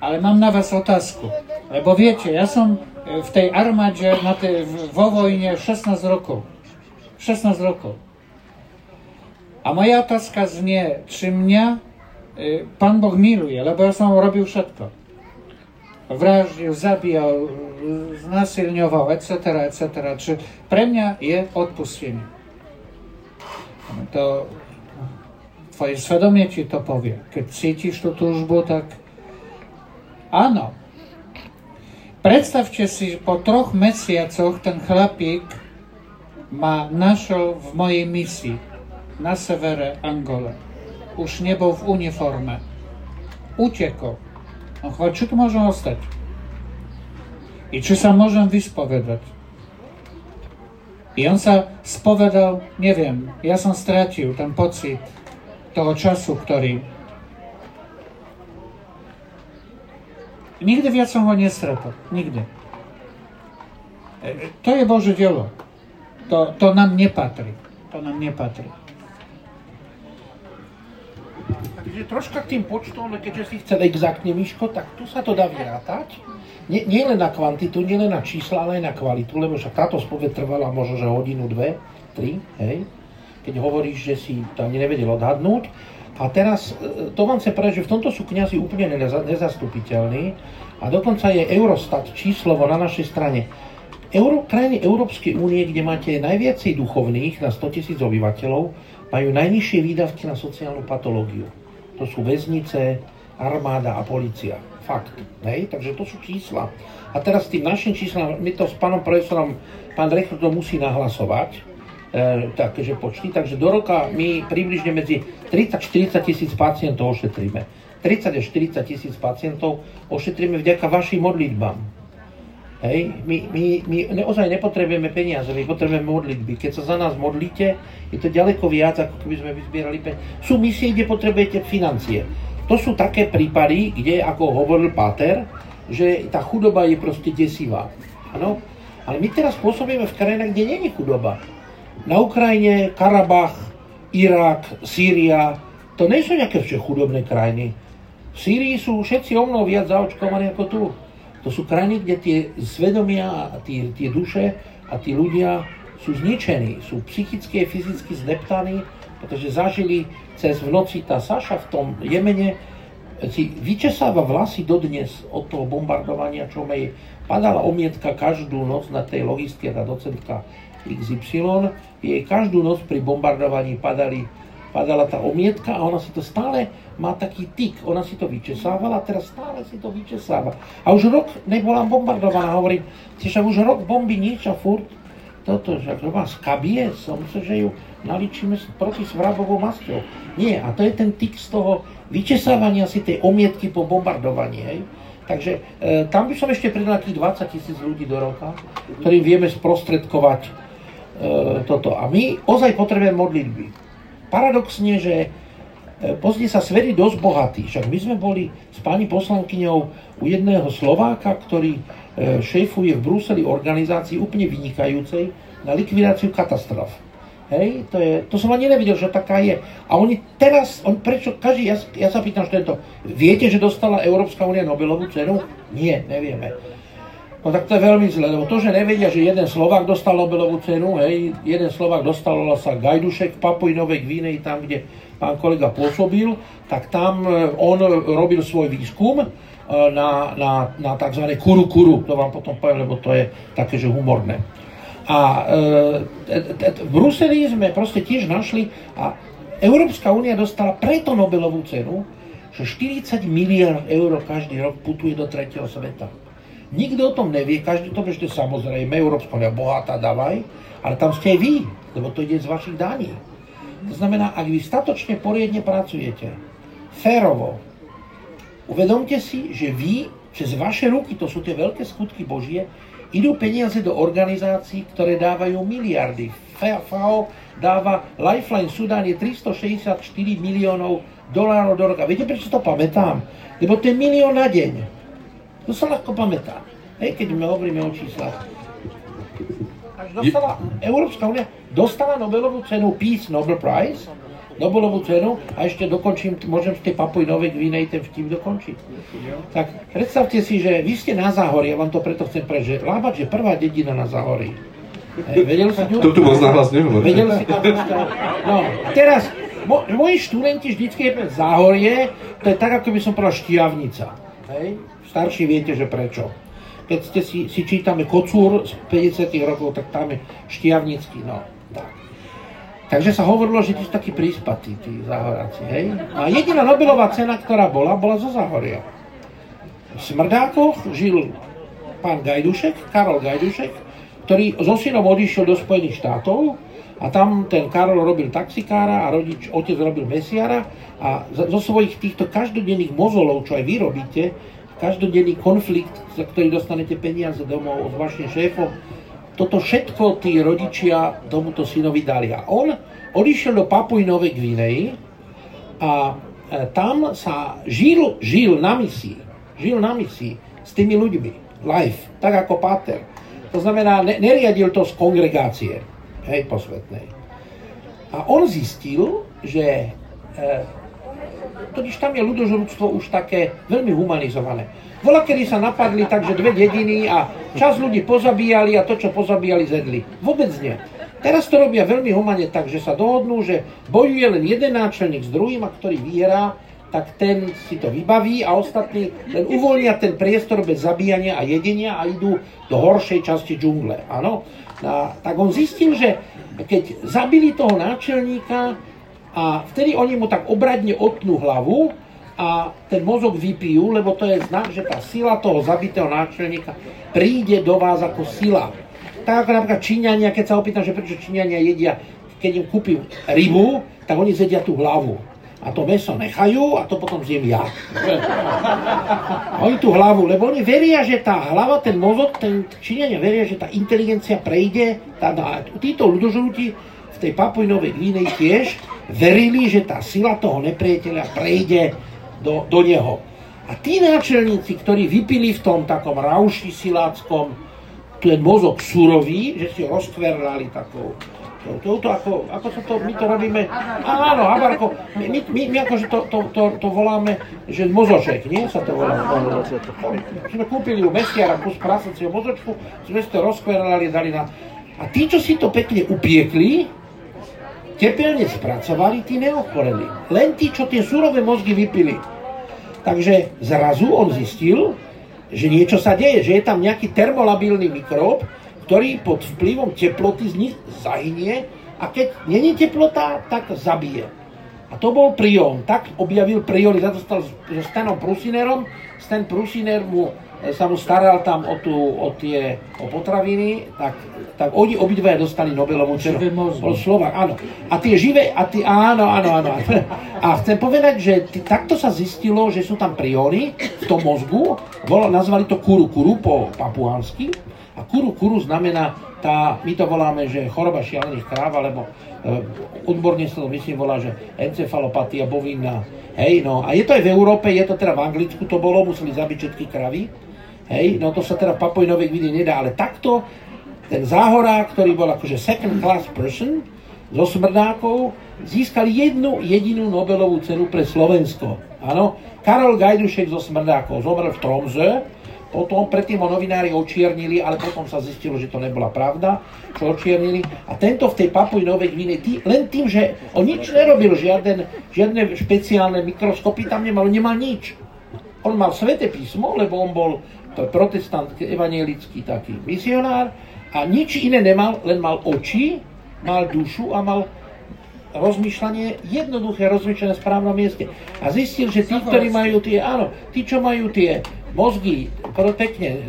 ale mám na vás otázku. Lebo viete, ja som e, v tej armáde na tej, vo vojne 16 rokov. 16 rokov. A moja otázka znie, czy mnie y, Pan Bóg miluje, lebo ja som robił všetko. Vraždil, zabijal, y, znasilňoval, etc., etc. Czy pre mňa je odpustenie? To twoje svedomie ti to povie. Keď cítiš tú túžbu, tak áno. Predstavte si, po troch mesiacoch ten chlapík ma našiel v mojej misii na severe Angole. Už nebol v uniforme. Utekol. On hovorí, či tu môžem ostať? I či sa môžem vyspovedať? I on sa spovedal, neviem, ja som stratil ten pocit toho času, ktorý... Nikdy viac som ho nestretol. Nikdy. E, to je Bože dielo. To, to nám nepatrí. To nám nepatrí. Takže troška k tým počtom, keďže si chcel exaktne, Miško, tak tu sa to dá vyrátať. Nie, nie len na kvantitu, nie len na čísla, ale aj na kvalitu, lebo však táto spoved trvala možno, že hodinu, dve, tri, hej. Keď hovoríš, že si to ani nevedel odhadnúť. A teraz, e, to vám chcem povedať, že v tomto sú kniazy úplne nezastupiteľní a dokonca je Eurostat číslovo na našej strane. Euro, krajiny Európskej únie, kde máte najviacej duchovných na 100 tisíc obyvateľov, majú najnižšie výdavky na sociálnu patológiu. To sú väznice, armáda a policia. Fakt. Hej? Takže to sú čísla. A teraz tým našim číslam, my to s pánom profesorom, pán rektor to musí nahlasovať, takže počty, takže do roka my približne medzi 30-40 tisíc pacientov ošetríme. 30 až 40 tisíc pacientov ošetríme vďaka vašim modlitbám. Hej, my, my, my naozaj nepotrebujeme peniaze, my potrebujeme modlitby. Keď sa za nás modlíte, je to ďaleko viac, ako keby sme vyzbierali peniaze. Sú misie, kde potrebujete financie. To sú také prípady, kde, ako hovoril Páter, že tá chudoba je proste desivá. Ano? Ale my teraz pôsobíme v krajinách, kde nie chudoba. Na Ukrajine, Karabach, Irak, Sýria, to nie sú nejaké chudobné krajiny. V Sýrii sú všetci o mnoho viac zaočkovaní ako tu. To sú krajiny, kde tie svedomia tie, tie duše a tí ľudia sú zničení, sú psychicky a fyzicky zdeptaní, pretože zažili cez v noci tá Saša v tom Jemene si vyčesáva vlasy dodnes od toho bombardovania, čo jej padala omietka každú noc na tej logistke, tá docentka XY, jej každú noc pri bombardovaní padali padala tá omietka a ona si to stále má taký tyk. Ona si to vyčesávala a teraz stále si to vyčesáva. A už rok nebola bombardovaná. Hovorím, že už rok bomby nič a furt toto, že ak vás skabie, som myslel, že ju naličíme proti svrábovou masťou. Nie, a to je ten tyk z toho vyčesávania si tej omietky po bombardovaní. Hej. Takže e, tam by som ešte pridal tých 20 tisíc ľudí do roka, ktorým vieme sprostredkovať toto. A my ozaj potrebujeme modlitby paradoxne, že e, pozne sa svet dosť bohatý. Však my sme boli s pani poslankyňou u jedného Slováka, ktorý e, šéfuje v Bruseli organizácii úplne vynikajúcej na likvidáciu katastrof. Hej, to, je, to som ani nevedel, že taká je. A oni teraz, on, prečo, každý, ja, ja sa pýtam študentov, viete, že dostala Európska únia Nobelovú cenu? Nie, nevieme. No tak to je veľmi zle, lebo to, že nevedia, že jeden Slovák dostal Nobelovú cenu, hej, jeden Slovák dostal sa Gajdušek v Papuj Novej Gvinej, tam, kde pán kolega pôsobil, tak tam e, on robil svoj výskum e, na, na, na tzv. kuru kuru, to vám potom poviem, lebo to je také, že humorné. A e, v Bruseli sme proste tiež našli a Európska únia dostala preto Nobelovú cenu, že 40 miliard eur každý rok putuje do tretieho sveta. Nikto o tom nevie, každý to bežte samozrejme, Európska unia bohatá, dávaj, ale tam ste aj vy, lebo to ide z vašich daní. To znamená, ak vy statočne poriadne pracujete, férovo, uvedomte si, že vy, cez vaše ruky, to sú tie veľké skutky Božie, idú peniaze do organizácií, ktoré dávajú miliardy. FAO dáva, Lifeline Sudan je 364 miliónov dolárov do roka. Viete, prečo to pamätám? Lebo to je milión na deň. To sa ľahko pamätá. Hej, keď my hovoríme o číslach. Až dostala, Európska únia dostala Nobelovú cenu Peace Nobel Prize, Nobelovú cenu a ešte dokončím, môžem z tej Papuj Novej Gvinej ten vtip dokončiť. Tak predstavte si, že vy ste na Záhorí, ja vám to preto chcem prežiť. Lábač je prvá dedina na Záhorí. Hej, vedel si ňu? To tu moc nahlas nehovorí. Vedel si tam No, teraz, mo, moji študenti vždycky je záhorie, to je tak, ako by som povedal štiavnica. Hej? Starší viete, že prečo. Keď ste si, si čítame Kocúr z 50 rokov, tak tam je štiavnický, no. Tak. Takže sa hovorilo, že tí sú takí príspatí, tí záhoráci, hej. A jediná Nobelová cena, ktorá bola, bola zo Záhoria. V Smrdákoch žil pán Gajdušek, Karol Gajdušek, ktorý so synom odišiel do Spojených štátov a tam ten Karol robil taxikára a rodič, otec robil mesiara a zo svojich týchto každodenných mozolov, čo aj vy robíte, každodenný konflikt, za ktorý dostanete peniaze domov od vašim šéfom, toto všetko tí rodičia tomuto synovi dali. A on odišiel do Papuj Novej Gvinei a e, tam sa žil, žil na misii, žil na misii s tými ľuďmi, live, tak ako Pater. To znamená, ne, neriadil to z kongregácie, hej, posvetnej. A on zistil, že e, totiž tam je ľudožrúctvo už také veľmi humanizované. Vola, kedy sa napadli takže dve dediny a čas ľudí pozabíjali a to, čo pozabíjali, zedli. Vôbec nie. Teraz to robia veľmi humane tak, že sa dohodnú, že bojuje len jeden náčelník s druhým a ktorý vyhrá, tak ten si to vybaví a ostatní len uvoľnia ten priestor bez zabíjania a jedenia a idú do horšej časti džungle. Áno? A, tak on zistil, že keď zabili toho náčelníka a vtedy oni mu tak obradne otnú hlavu, a ten mozog vypijú, lebo to je znak, že tá sila toho zabitého náčelníka príde do vás ako sila. Tak ako napríklad Číňania, keď sa opýtam, že prečo Číňania jedia, keď im kúpim rybu, tak oni zedia tú hlavu. A to meso nechajú a to potom zjem ja. Oni tú hlavu, lebo oni veria, že tá hlava, ten mozog, ten Číňania veria, že tá inteligencia prejde, tá, títo ľudožrúti v tej Papuj Novej Gvinej tiež verili, že tá sila toho nepriateľa prejde do, do neho. A tí náčelníci, ktorí vypili v tom takom rauši siláckom ten mozog surový, že si ho rozkverlali takou to, to, ako, ako sa to, my to robíme, áno, habarko, my, my, my, my akože to, to, to, to voláme, že mozoček, nie sa to volá? Sme kúpili u mesiara kus prasacieho mozočku, sme si to rozkverlali, dali na... A tí, čo si to pekne upiekli, tepelne spracovali, tí neochoreli. Len tí, čo tie surové mozgy vypili. Takže zrazu on zistil, že niečo sa deje, že je tam nejaký termolabilný mikrób, ktorý pod vplyvom teploty z nich zahynie a keď není teplota, tak zabije. A to bol prión. Tak objavil prión, za to stal so Stanom Prusinerom. Stan Prusiner mu sa mu staral tam o, tú, o tie o potraviny, tak, tak oni obidvaja dostali Nobelovú cenu. Bol Slovak, áno. A tie živé, a tie, áno, áno, áno. A chcem povedať, že t- takto sa zistilo, že sú tam prióny v tom mozgu, bolo, nazvali to kuru kuru po papuánsky. A kuru kuru znamená tá, my to voláme, že choroba šialených kráv, alebo e, odborne sa to myslím volá, že encefalopatia bovina. Hej, no. A je to aj v Európe, je to teda v Anglicku, to bolo, museli zabiť všetky kravy Hej, no to sa teda v Papoj Novej Gvine nedá, ale takto ten záhorák, ktorý bol akože second class person zo smrdákov, získal jednu jedinú Nobelovú cenu pre Slovensko. Áno, Karol Gajdušek zo smrdákov zomrel v Tromze, potom predtým ho novinári očiernili, ale potom sa zistilo, že to nebola pravda, čo očiernili. A tento v tej Papuj Novej Gvine, tý, len tým, že on nič nerobil, žiaden, žiadne špeciálne mikroskopy tam nemal, nemal nič. On mal sveté písmo, lebo on bol to je protestant, evanielický taký misionár a nič iné nemal, len mal oči, mal dušu a mal rozmýšľanie, jednoduché rozmýšľanie v správnom mieste. A zistil, že tí, ktorí majú tie, áno, tí, čo majú tie mozgy, pekne,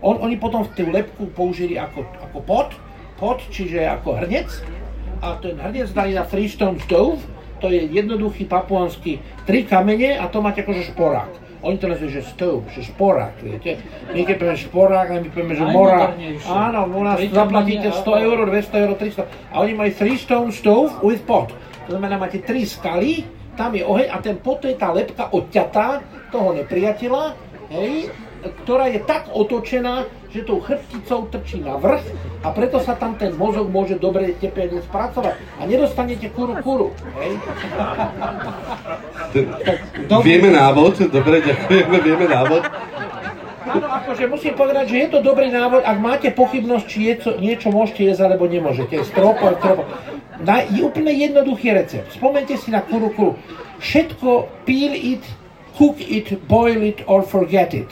on, oni potom v tú lepku použili ako, ako pot, pot, čiže ako hrnec, a ten hrnec dali na freestone stove, to je jednoduchý papuánsky tri kamene a to máte akože šporák. Oni to nazývajú, že stove, že šporák, viete. Keď povieme šporák, my povieme, že morák. Áno, u nás zaplatíte 100 eur, 200 eur, 300. A oni majú 3 stone stove with pot. To znamená, máte 3 skaly, tam je oheň a ten pot, to je tá lepka odťatá toho nepriateľa, hej, ktorá je tak otočená, že tou chrbticou trčí na vrch a preto sa tam ten mozog môže dobre tepelne spracovať a nedostanete kuru kuru. Hej? Vieme návod, dobre, ďakujeme, vieme návod. Áno, akože musím povedať, že je to dobrý návod, ak máte pochybnosť, či je niečo môžete jesť alebo nemôžete. Stropo, stropo. na, je úplne jednoduchý recept. Spomente si na kurukuru. Všetko peel it, cook it, boil it or forget it.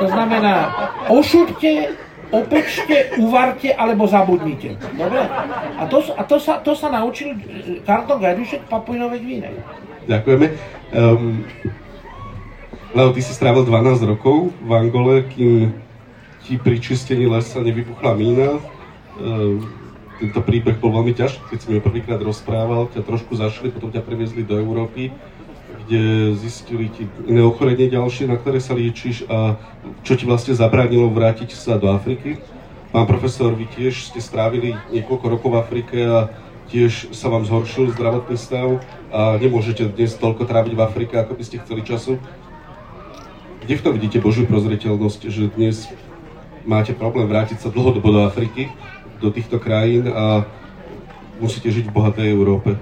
To znamená, ošupte, opečte, uvarte alebo zabudnite. Dobre? A to, a to, sa, to sa naučil Karton Gajdušek Papuinovej Gvínej. Ďakujeme. Um, Leo, ty si strávil 12 rokov v Angole, kým ti pri čistení lesa nevybuchla mína. Um, tento príbeh bol veľmi ťažký, keď si mi ho prvýkrát rozprával, ťa trošku zašli, potom ťa previezli do Európy, kde zistili ti iné ochorenie ďalšie, na ktoré sa liečiš a čo ti vlastne zabránilo vrátiť sa do Afriky. Pán profesor, vy tiež ste strávili niekoľko rokov v Afrike a tiež sa vám zhoršil zdravotný stav a nemôžete dnes toľko tráviť v Afrike, ako by ste chceli času. Kde v tom vidíte Božiu prozreteľnosť, že dnes máte problém vrátiť sa dlhodobo do Afriky, do týchto krajín a musíte žiť v bohatej Európe.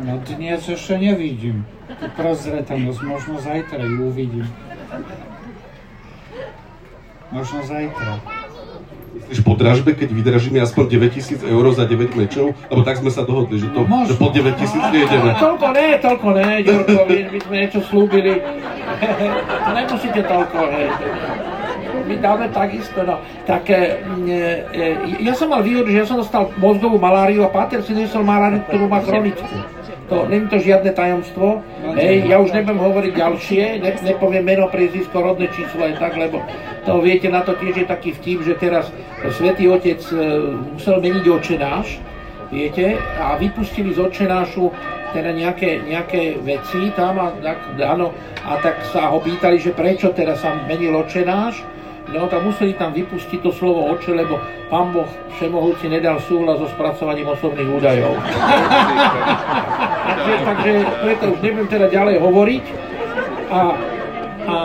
No dnes ešte nevidím tú prozretelnosť, možno zajtra ju uvidím. Možno zajtra. Myslíš po dražbe, keď vydražíme aspoň 9000 eur za 9 mečov? Lebo tak sme sa dohodli, že, to, Možno. že po 9000 nejdeme. Toľko ne, toľko ne, Ďurko, my, my sme niečo slúbili. [LAUGHS] Nemusíte toľko, hej. My dáme takisto, no. Tak e, e, ja som mal výhodu, že ja som dostal mozgovú maláriu a Páter si nesol maláriu, ktorú má chronickú. To, není to žiadne tajomstvo. Hej, ja už nebudem hovoriť ďalšie, ne, nepoviem meno, priezvisko, rodné číslo aj tak, lebo to viete, na to tiež je taký vtip, že teraz Svetý Otec e, musel meniť očenáš, viete, a vypustili z očenášu teda nejaké, nejaké veci tam a tak, áno, a tak sa ho pýtali, že prečo teraz sa menil očenáš, No tak museli tam vypustiť to slovo oče, lebo pán Boh všemohúci nedal súhlas so spracovaním osobných údajov. takže, takže preto už nebudem teda ďalej hovoriť. A, a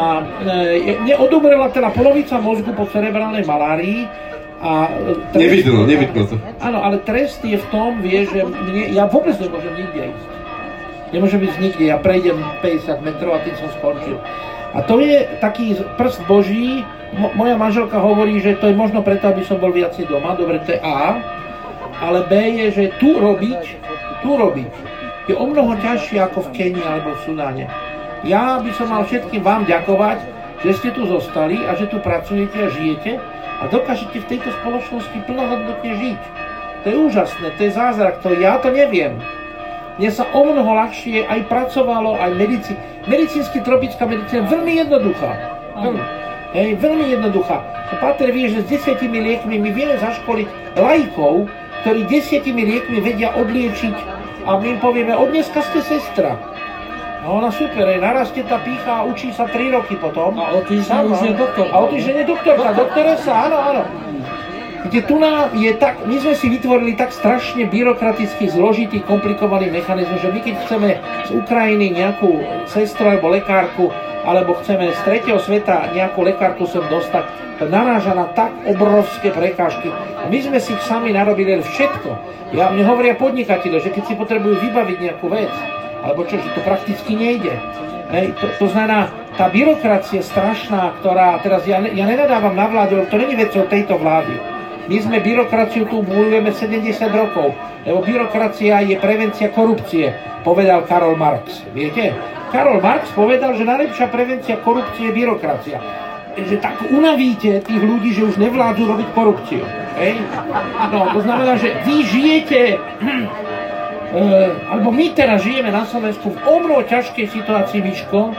e, neodomrela teda polovica mozgu po cerebrálnej malárii, a trest, nevidno, nevidno to. Áno, ale trest je v tom, vie, že mne, ja vôbec nemôžem nikde ísť. Nemôžem ísť nikde, ja prejdem 50 metrov a tým som skončil. A to je taký prst Boží, moja manželka hovorí, že to je možno preto, aby som bol viacej doma, dobre, to je A, ale B je, že tu robiť, tu robiť, je o mnoho ťažšie ako v Kenii alebo v Sudáne. Ja by som mal všetkým vám ďakovať, že ste tu zostali a že tu pracujete a žijete a dokážete v tejto spoločnosti plnohodnotne žiť. To je úžasné, to je zázrak, to ja to neviem. Mne sa o mnoho ľahšie aj pracovalo, aj medici. Medicínsky tropická medicína veľmi jednoduchá. Veľmi. Hej, veľmi jednoduchá. Pater vie, že s desiatimi liekmi my vieme zaškoliť lajkov, ktorí desiatimi liekmi vedia odliečiť a my im povieme, od dneska ste sestra. A ona super, aj narastie tá pícha a učí sa 3 roky potom. A o týždeň už je doktor. A o týždeň je doktorka, doktoresa, áno, áno. Kde tu nám je tak, my sme si vytvorili tak strašne byrokraticky zložitý, komplikovaný mechanizmus, že my keď chceme z Ukrajiny nejakú sestru alebo lekárku, alebo chceme z tretieho sveta nejakú lekárku sem dostať, naráža na tak obrovské prekážky. My sme si sami narobili všetko. Ja, mne hovoria podnikateľe, že keď si potrebujú vybaviť nejakú vec, alebo čo, že to prakticky nejde. Hej, to, to znamená, tá byrokracia strašná, ktorá, teraz ja, ja nenadávam na vládu, to není vecou tejto vlády. My sme byrokraciu tu bojujeme 70 rokov, lebo byrokracia je prevencia korupcie, povedal Karol Marx. Viete? Karol Marx povedal, že najlepšia prevencia korupcie je byrokracia. Že tak unavíte tých ľudí, že už nevládzu robiť korupciu. Hej? No, to znamená, že vy žijete, uh, [CLEARS THROAT] alebo my teraz žijeme na Slovensku v omno ťažkej situácii, Miško,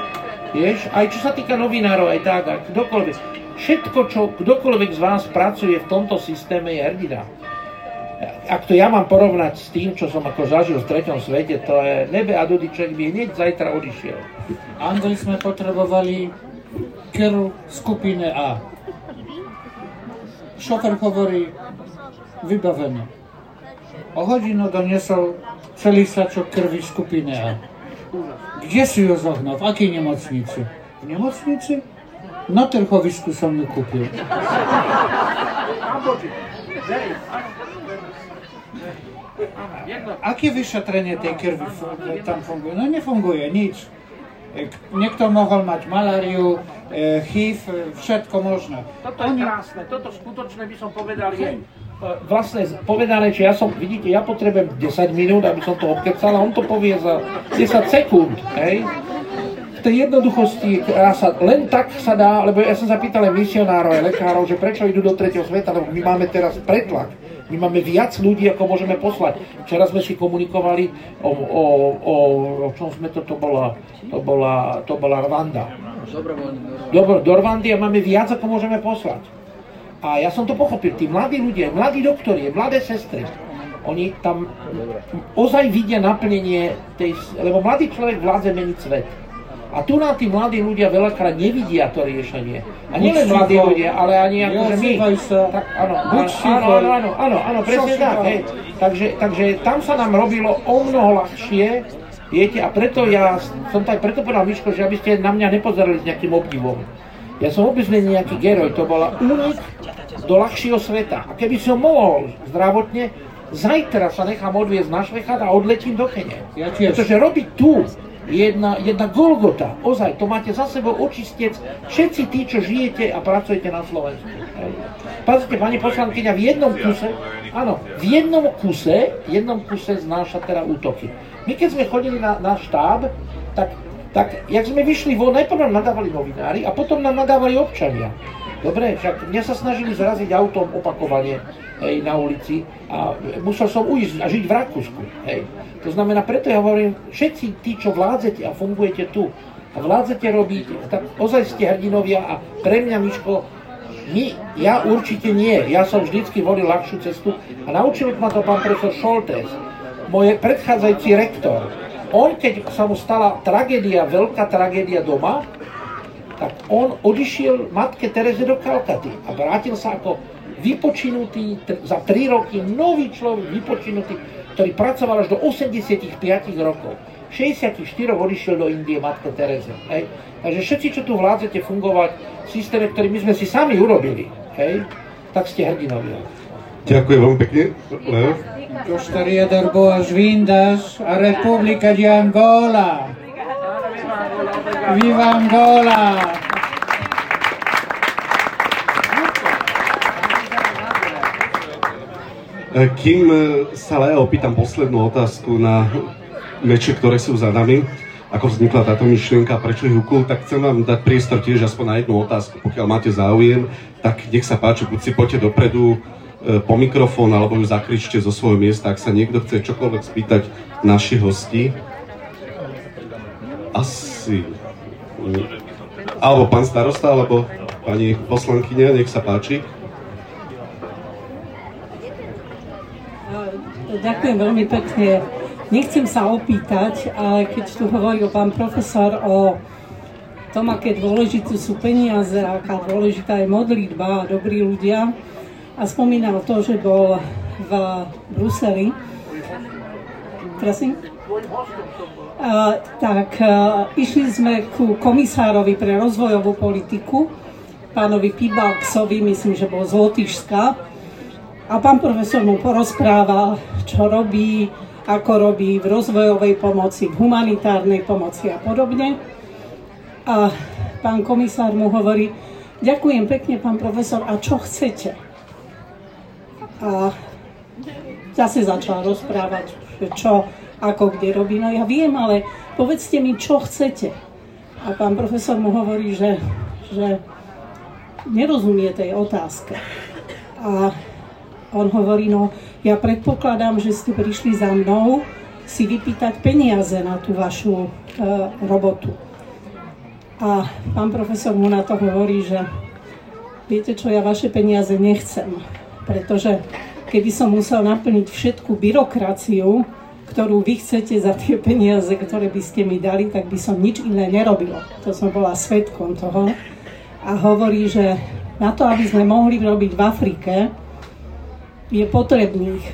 vieš, aj čo sa týka novinárov, aj tak, aj kdokoľvek. Všetko, čo kdokoľvek z vás pracuje v tomto systéme je hrdina. Ak to ja mám porovnať s tým, čo som ako zažil v treťom svete, to je nebe a Dudiček by hneď zajtra odišiel. Andrej sme potrebovali keru skupine A. Šofer hovorí, vybavené. O hodinu doniesol celý sačok krvi skupine A. Kde si ju zohnal? V akej nemocnici? V nemocnici? Na trhovisku som ju kúpil. Aké vyšetrenie tej krvi tam funguje? No nefunguje nič. niekto mohol mať maláriu, HIV, všetko možné. Toto je krásne, toto skutočne by som povedal je vlastne povedané, že ja som, vidíte, ja potrebujem 10 minút, aby som to obkecal a on to povie za 10 sekúnd, hej tej jednoduchosti, sa len tak sa dá, lebo ja som zapýtal aj misionárov, aj lekárov, že prečo idú do tretieho sveta, lebo my máme teraz pretlak. My máme viac ľudí, ako môžeme poslať. Včera sme si komunikovali o, o, o, o čom sme to, to bola, to bola, to bola Rwanda. Dobro, do Rwandy a máme viac, ako môžeme poslať. A ja som to pochopil, tí mladí ľudia, mladí doktori, mladé sestry, oni tam ozaj vidia naplnenie tej, lebo mladý človek vládze meniť svet. A tu nám tí mladí ľudia veľakrát nevidia to riešenie. A nielen mladí ľudia, ale ani ako my. Tak, áno, áno, áno, áno, áno, áno, presne tak. Hej. Takže, takže tam sa nám robilo o mnoho ľahšie, viete, a preto ja som tak preto povedal Miško, že aby ste na mňa nepozerali s nejakým obdivom. Ja som vôbec nie nejaký geroj, to bola únik do ľahšieho sveta. A keby som mohol zdravotne, zajtra sa nechám odviezť na Švechat a odletím do Kene. Ja Pretože robiť tu jedna, jedna Golgota. Ozaj, to máte za sebou očistec všetci tí, čo žijete a pracujete na Slovensku. Pozrite, pani poslankyňa, v jednom kuse, áno, v jednom kuse, jednom kuse znáša teda útoky. My keď sme chodili na, na štáb, tak, tak jak sme vyšli von, najprv nám nadávali novinári a potom nám nadávali občania. Dobre, však mňa sa snažili zraziť autom opakovane hej, na ulici a musel som ujsť a žiť v Rakúsku. Hej. To znamená, preto ja hovorím, všetci tí, čo vládzete a fungujete tu a vládzete robiť, tak ozaj ste hrdinovia a pre mňa, Miško, my, ja určite nie. Ja som vždycky volil ľahšiu cestu a naučil ma to pán profesor Šoltes, môj predchádzajúci rektor. On, keď sa mu stala tragédia, veľká tragédia doma, tak on odišiel matke Tereze do Kalkaty a vrátil sa ako vypočinutý, za 3 roky nový človek, vypočinutý, ktorý pracoval až do 85 rokov. 64 odišiel do Indie matka Tereze. Hej. Takže všetci, čo tu vládzete fungovať v systéme, ktorý my sme si sami urobili, hej, tak ste hrdinovia. Ďakujem veľmi pekne. Leo? Gostaria dar boas-vindas à República de Angola. Viva Angola! Kým e, sa Leo opýtam poslednú otázku na meče, ktoré sú za nami, ako vznikla táto myšlienka, prečo je Hukul, tak chcem vám dať priestor tiež aspoň na jednu otázku. Pokiaľ máte záujem, tak nech sa páči, buď si poďte dopredu e, po mikrofón, alebo ju zakričte zo svojho miesta, ak sa niekto chce čokoľvek spýtať našich hostí. Asi... Alebo pán starosta, alebo pani poslankyňa, nech sa páči. Ďakujem veľmi pekne. Nechcem sa opýtať, ale keď tu hovoril pán profesor o tom, aké dôležité sú peniaze, aká dôležitá je modlitba a dobrí ľudia, a spomínal to, že bol v Bruseli. Prosím? Uh, tak uh, išli sme ku komisárovi pre rozvojovú politiku, pánovi Pibalksovi, myslím, že bol z Lotyšska, a pán profesor mu porozprával, čo robí, ako robí v rozvojovej pomoci, v humanitárnej pomoci a podobne. A pán komisár mu hovorí, ďakujem pekne, pán profesor, a čo chcete? A zase začal rozprávať, čo, ako, kde robí. No ja viem, ale povedzte mi, čo chcete. A pán profesor mu hovorí, že, že nerozumie tej otázke. A on hovorí, no ja predpokladám, že ste prišli za mnou si vypýtať peniaze na tú vašu e, robotu. A pán profesor mu na to hovorí, že viete čo, ja vaše peniaze nechcem, pretože keby som musel naplniť všetku byrokraciu, ktorú vy chcete za tie peniaze, ktoré by ste mi dali, tak by som nič iné nerobil. To som bola svetkom toho. A hovorí, že na to, aby sme mohli robiť v Afrike, je potrebných.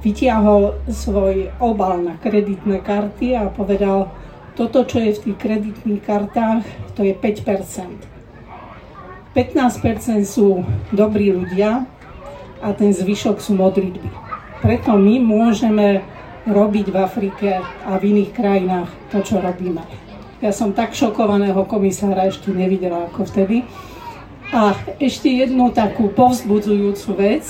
Vytiahol svoj obal na kreditné karty a povedal, toto, čo je v tých kreditných kartách, to je 5%. 15% sú dobrí ľudia a ten zvyšok sú modlitby. Preto my môžeme robiť v Afrike a v iných krajinách to, čo robíme. Ja som tak šokovaného komisára ešte nevidela ako vtedy. A ešte jednu takú povzbudzujúcu vec,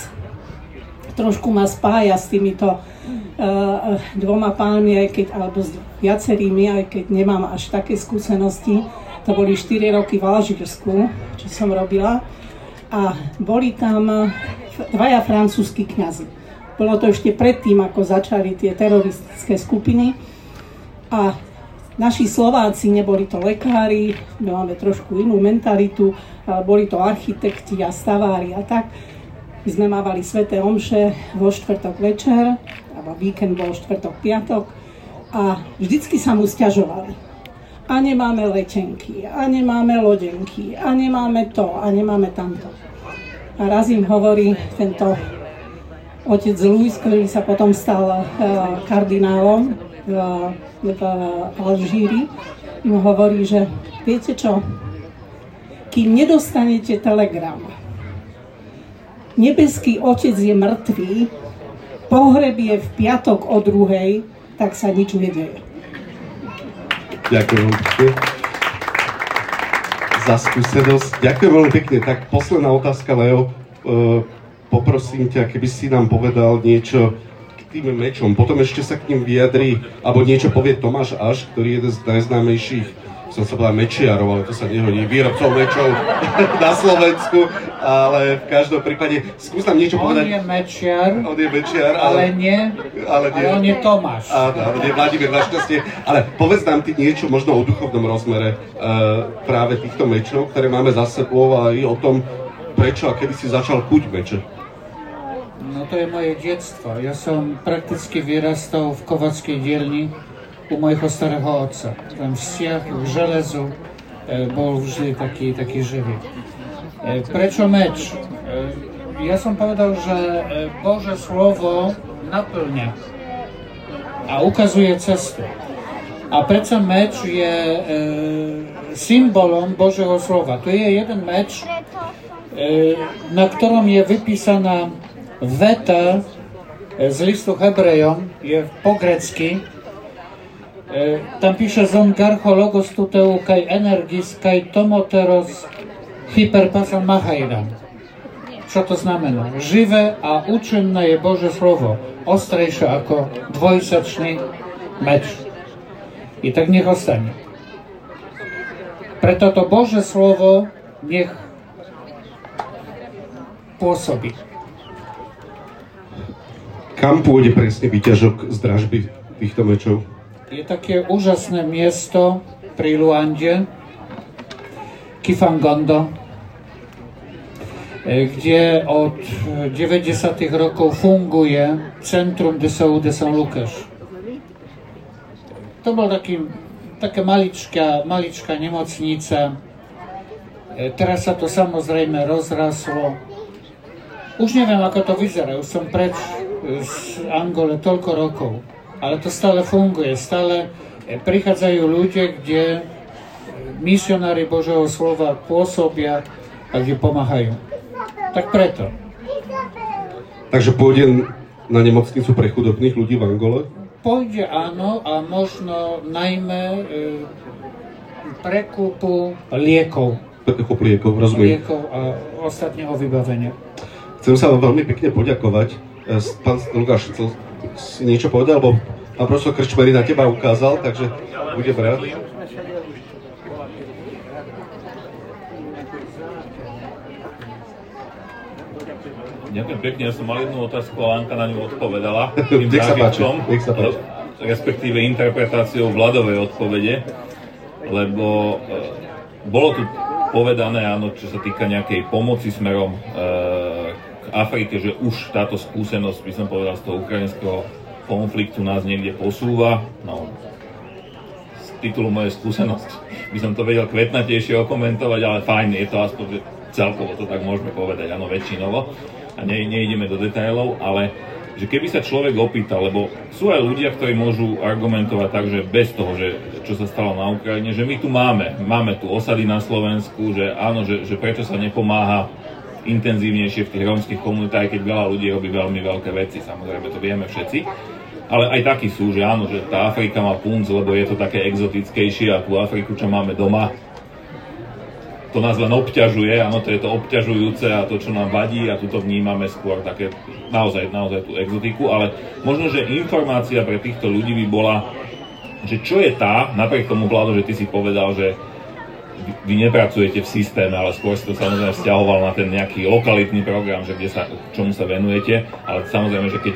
trošku ma spája s týmito uh, dvoma pánmi, aj keď, alebo s viacerými, aj keď nemám až také skúsenosti. To boli 4 roky v Alžírsku, čo som robila. A boli tam dvaja francúzski kňazi. Bolo to ešte predtým, ako začali tie teroristické skupiny. A naši Slováci neboli to lekári, my máme trošku inú mentalitu, boli to architekti a stavári a tak. My sme mávali sveté omše vo štvrtok večer, alebo víkend bol štvrtok, piatok a vždycky sa mu stiažovali. A nemáme letenky, a nemáme lodenky, a nemáme to, a nemáme tamto. A raz im hovorí tento otec Luis, ktorý sa potom stal uh, kardinálom v, v Alžíri, im hovorí, že viete čo, kým nedostanete telegram, nebeský otec je mŕtvý, pohreb je v piatok o druhej, tak sa nič nedeje. Ďakujem za skúsenosť. Ďakujem veľmi pekne. Tak posledná otázka, Leo. Uh, poprosím ťa, keby si nám povedal niečo tým mečom. Potom ešte sa k ním vyjadrí, alebo niečo povie Tomáš Aš, ktorý je jeden z najznámejších som sa povedal mečiarov, ale to sa nehodí, výrobcov mečov [LAUGHS] na Slovensku, ale v každom prípade, skús nám niečo on povedať. On je mečiar, on je mečiar, ale, ale nie, ale, nie. ale on je Tomáš. Áno, ale nie Vladimír, našťastie. Ale povedz nám ty niečo možno o duchovnom rozmere uh, práve týchto mečov, ktoré máme za sebou a i o tom, prečo a kedy si začal kuť meče. No to je moje detstvo. Ja som prakticky vyrastal v kovackej dielni u mojho starého otca. Ten vzťah k železu e, bol vždy taký, taký živý. E, prečo meč? E, ja som povedal, že e, Bože slovo naplňa a ukazuje cestu. A predsa meč je e, symbolom Božieho slova. Tu je jeden meč, e, na ktorom je vypísaná weta z listu Hebrejom, po grecky, tam pisze zon garchologos tuteu kai energis kai tomoteros hyperpasan machairam. Co to znamená? Żywe a uczynne je Boże Słowo, ostrejsze ako dvojsečný meč. I tak niech ostanie. Preto to Boże Słowo niech pôsobí kam pôjde presne výťažok z dražby týchto mečov? Je také úžasné miesto pri Luande, Kifangondo, kde od 90. rokov funguje Centrum de Saúde São Lucas. To bol taký, taká maličká, maličká nemocnica. Teraz sa to samozrejme rozraslo. Už neviem, ako to vyzerá, už som preč z Angole toľko rokov, ale to stále funguje, stále e, prichádzajú ľudia, kde misionári Božieho slova pôsobia a kde pomáhajú. Tak preto. Takže pôjde na nemocnicu pre chudobných ľudí v Angole? Pôjde áno a možno najmä e, prekupu liekov. Prekup liekov, rozumiem. Liekov a ostatného vybavenia. Chcem sa vám veľmi pekne poďakovať E, pán Lukáš chcel si niečo povedať, alebo pán profesor Krčmery na teba ukázal, takže budem rád. Ďakujem pekne, ja som mal jednu otázku a Anka na ňu odpovedala. [LAUGHS] nech sa páči, nech sa páči. Respektíve interpretáciou vladovej odpovede, lebo e, bolo tu povedané, áno, čo sa týka nejakej pomoci smerom e, Afrike, že už táto skúsenosť, by som povedal, z toho ukrajinského konfliktu nás niekde posúva. No, z titulu mojej skúsenosti by som to vedel kvetnatejšie okomentovať, ale fajn, je to aspoň, celkovo to tak môžeme povedať, áno, väčšinovo. A ne, neideme do detailov, ale že keby sa človek opýtal, lebo sú aj ľudia, ktorí môžu argumentovať tak, že bez toho, že čo sa stalo na Ukrajine, že my tu máme, máme tu osady na Slovensku, že áno, že, že prečo sa nepomáha intenzívnejšie v tých rómskych komunitách, keď veľa ľudí robí veľmi veľké veci, samozrejme to vieme všetci. ale aj takí sú, že áno, že tá Afrika má punc, lebo je to také exotickejšie a tú Afriku, čo máme doma, to nás len obťažuje, áno, to je to obťažujúce a to, čo nám vadí a tu vnímame skôr také naozaj, naozaj tú exotiku, ale možno, že informácia pre týchto ľudí by bola, že čo je tá, napriek tomu vládu, že ty si povedal, že vy nepracujete v systéme, ale skôr si to samozrejme vzťahoval na ten nejaký lokalitný program, že kde sa, čomu sa venujete, ale samozrejme, že keď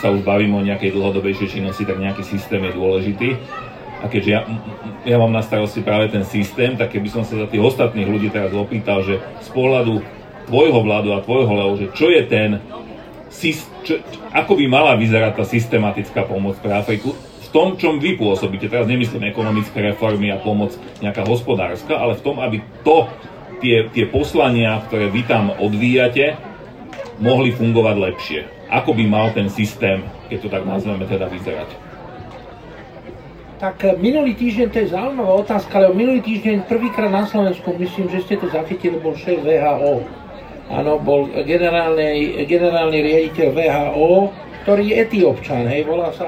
sa už bavíme o nejakej dlhodobejšej činnosti, tak nejaký systém je dôležitý. A keďže ja, ja mám na starosti práve ten systém, tak keby som sa za tých ostatných ľudí teraz opýtal, že z pohľadu tvojho vládu a tvojho Leo, že čo je ten, čo, ako by mala vyzerať tá systematická pomoc pre Afriku, v tom, čom vy pôsobíte, teraz nemyslím ekonomické reformy a pomoc nejaká hospodárska, ale v tom, aby to, tie, tie poslania, ktoré vy tam odvíjate, mohli fungovať lepšie. Ako by mal ten systém, keď to tak nazveme, teda vyzerať? Tak eh, minulý týždeň, to je zaujímavá otázka, ale minulý týždeň prvýkrát na Slovensku, myslím, že ste to zachytili, bol šéf VHO. Áno, bol generálny, generálny riaditeľ VHO, ktorý je etiópčan, hej, volá sa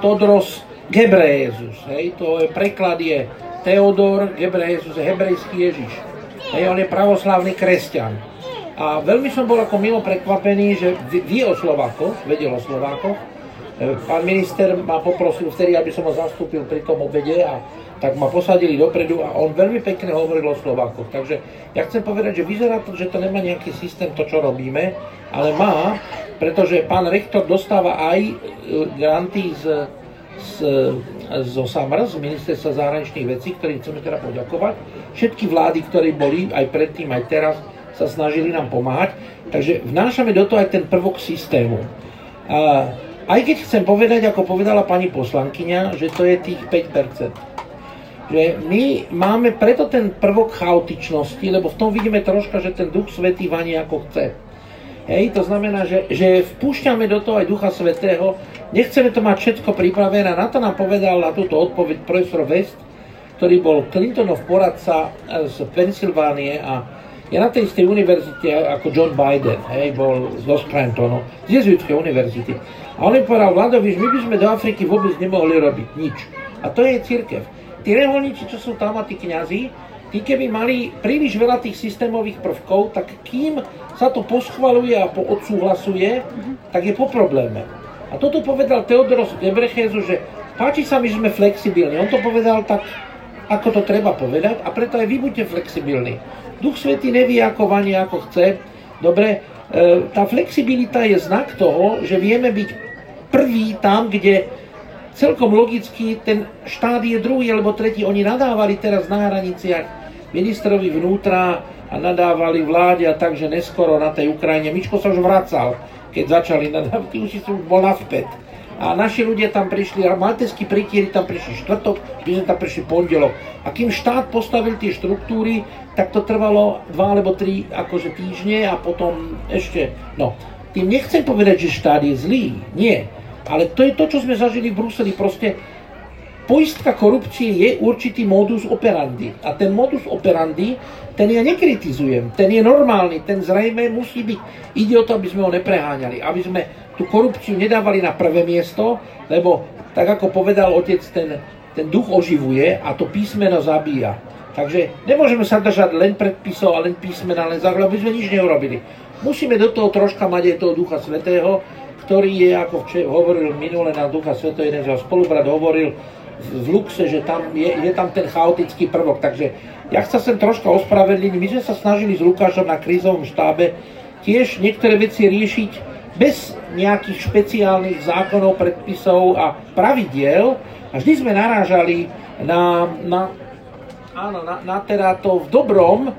Todros Gebrejezus, hej, to je, preklad je Teodor Gebrejezus, hebrejský Ježiš. Hej, on je pravoslavný kresťan. A veľmi som bol ako milo prekvapený, že vie o Slovákoch, vedel o Slovákoch. E, pán minister ma poprosil vtedy, aby som ho zastúpil pri tom obede a tak ma posadili dopredu a on veľmi pekne hovoril o Slovákoch. Takže ja chcem povedať, že vyzerá to, že to nemá nejaký systém, to čo robíme, ale má, pretože pán rektor dostáva aj e, granty z, z, zo SAMR, z Ministerstva zahraničných vecí, ktorým chceme teda poďakovať. Všetky vlády, ktoré boli aj predtým, aj teraz, sa snažili nám pomáhať. Takže vnášame do toho aj ten prvok systému. A aj keď chcem povedať, ako povedala pani poslankyňa, že to je tých 5% že my máme preto ten prvok chaotičnosti, lebo v tom vidíme troška, že ten duch svetý vaní ako chce. Hej, to znamená, že, že vpúšťame do toho aj Ducha Svetého, nechceme to mať všetko pripravené. Na to nám povedal na túto odpoveď profesor West, ktorý bol Clintonov poradca z Pensylvánie a je na tej istej univerzite ako John Biden, hej, bol z Scrantonu, z jezuitskej univerzity. A on im povedal, Vladovi, my by sme do Afriky vôbec nemohli robiť nič. A to je církev tí reholníci, čo sú tam a tí kňazi, tí keby mali príliš veľa tých systémových prvkov, tak kým sa to poschvaluje a poodsúhlasuje, tak je po probléme. A toto povedal Teodoros Gebrechezu, že páči sa mi, že sme flexibilní. On to povedal tak, ako to treba povedať a preto aj vy buďte flexibilní. Duch Svetý nevie, ako vanie, ako chce. Dobre, e, tá flexibilita je znak toho, že vieme byť prvý tam, kde celkom logicky ten štát je druhý alebo tretí. Oni nadávali teraz na hraniciach ministrovi vnútra a nadávali vláde a tak, že neskoro na tej Ukrajine. Mičko sa už vracal, keď začali nadávať, ty už si už bol naspäť. A naši ľudia tam prišli, a malteskí pritieri tam prišli štvrtok, my sme tam prišli pondelok. A kým štát postavil tie štruktúry, tak to trvalo dva alebo tri akože týždne a potom ešte, no. Tým nechcem povedať, že štát je zlý, nie. Ale to je to, čo sme zažili v Bruseli. Proste poistka korupcie je určitý modus operandi. A ten modus operandi, ten ja nekritizujem. Ten je normálny, ten zrejme musí byť. Ide o to, aby sme ho nepreháňali. Aby sme tú korupciu nedávali na prvé miesto, lebo tak ako povedal otec, ten, ten duch oživuje a to písmeno zabíja. Takže nemôžeme sa držať len predpisov a len písmena, len základ, aby sme nič neurobili. Musíme do toho troška mať aj toho Ducha Svetého, ktorý je, ako hovoril minule na Ducha Sveto, jeden z spolubrat hovoril v Luxe, že tam je, je tam ten chaotický prvok. Takže ja chcem sem troška ospravedliť. My sme sa snažili s Lukášom na krízovom štábe tiež niektoré veci riešiť bez nejakých špeciálnych zákonov, predpisov a pravidiel. A vždy sme narážali na, na, áno, na, na teda to v dobrom,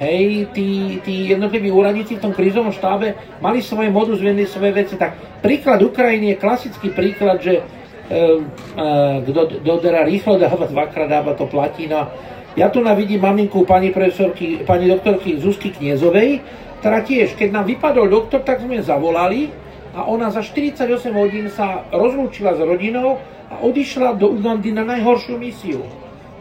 hej, tí, tí jednotliví úradníci v tom krízovom štábe mali svoje modus viedli svoje veci. Tak príklad Ukrajiny je klasický príklad, že kto e, e, teda rýchlo dáva, dvakrát dáva, to platí. No, ja tu navidím maminku pani profesorky, pani doktorky Zuzky Kniezovej, ktorá tiež, keď nám vypadol doktor, tak sme zavolali a ona za 48 hodín sa rozlúčila s rodinou a odišla do Ugandy na najhoršiu misiu.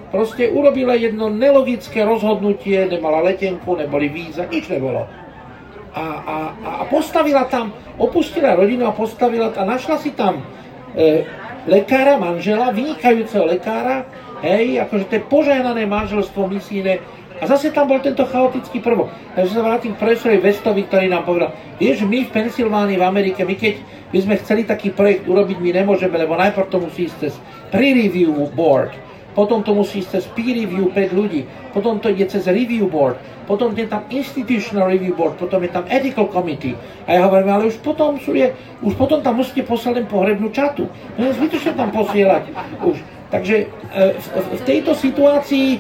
Proste urobila jedno nelogické rozhodnutie, nemala letenku, neboli víza, nič nebolo. A, a, a postavila tam, opustila rodinu a postavila a našla si tam e, lekára, manžela, vynikajúceho lekára, hej, akože to je požehnané manželstvo misijné, a zase tam bol tento chaotický prvok. Takže sa vrátim k profesorovi Vestovi, ktorý nám povedal, vieš, my v Pensylvánii, v Amerike, my keď by sme chceli taký projekt urobiť, my nemôžeme, lebo najprv to musí ísť cez pre-review board, potom to musí ísť cez peer review 5 ľudí, potom to ide cez review board, potom je tam institutional review board, potom je tam ethical committee. A ja hovorím, ale už potom, sú je, už potom tam musíte poslať len pohrebnú čatu. No zbytočne tam posielať. Už. Takže e, v, v tejto situácii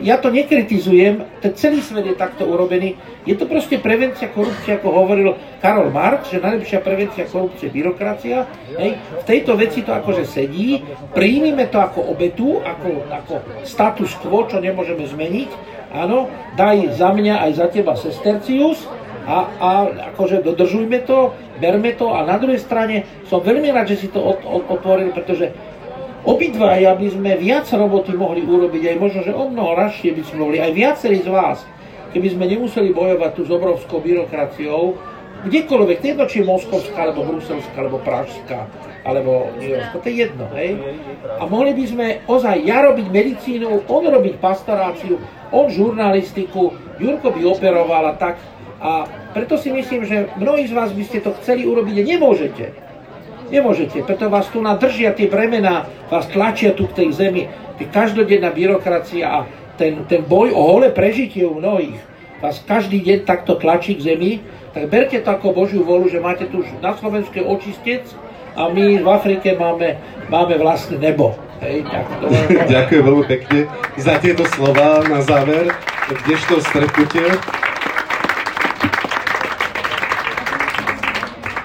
ja to nekritizujem, ten celý svet je takto urobený. Je to proste prevencia korupcie, ako hovoril Karol Marx, že najlepšia prevencia korupcie je byrokracia. Hej. V tejto veci to akože sedí, príjmime to ako obetu, ako, ako status quo, čo nemôžeme zmeniť. Áno, daj za mňa aj za teba sestercius a, a akože dodržujme to, berme to a na druhej strane som veľmi rád, že si to otvoril, pretože Obidvaja by sme viac roboty mohli urobiť, aj možno, že o mnoho rašie by sme mohli, aj viacerí z vás, keby sme nemuseli bojovať tu s obrovskou byrokraciou, kdekoľvek, to je jedno, či je Moskovská, alebo Bruselská, alebo Pražská, alebo New to je jedno, hej. A mohli by sme ozaj ja robiť medicínu, on robiť pastoráciu, on žurnalistiku, Jurko by operoval a tak. A preto si myslím, že mnohí z vás by ste to chceli urobiť a nemôžete. Nemôžete, preto vás tu nadržia tie bremená, vás tlačia tu k tej zemi, tie každodenná byrokracia a ten, ten boj o holé prežitie u mnohých vás každý deň takto tlačí k zemi, tak berte to ako Božiu volu, že máte tu na Slovensku očistec a my v Afrike máme, máme vlastné nebo. Hej, tak to [LAUGHS] Ďakujem veľmi pekne za tieto slova na záver dnešného stretnutia.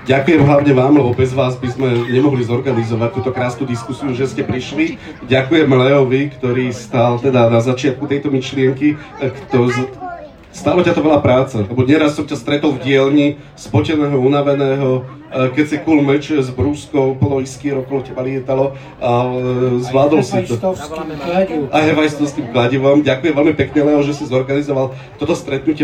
Ďakujem hlavne vám, lebo bez vás by sme nemohli zorganizovať túto krásnu diskusiu, že ste prišli. Ďakujem Leovi, ktorý stál teda na začiatku tejto myšlienky. Kto z... Stálo ťa to veľa práce, lebo nieraz som ťa stretol v dielni, spoteného, unaveného, e, keď si kul meč s brúskou, plno iskýr okolo teba lietalo a e, zvládol si to. A hevajstovským kladivom. Ďakujem veľmi pekne, Leo, že si zorganizoval toto stretnutie.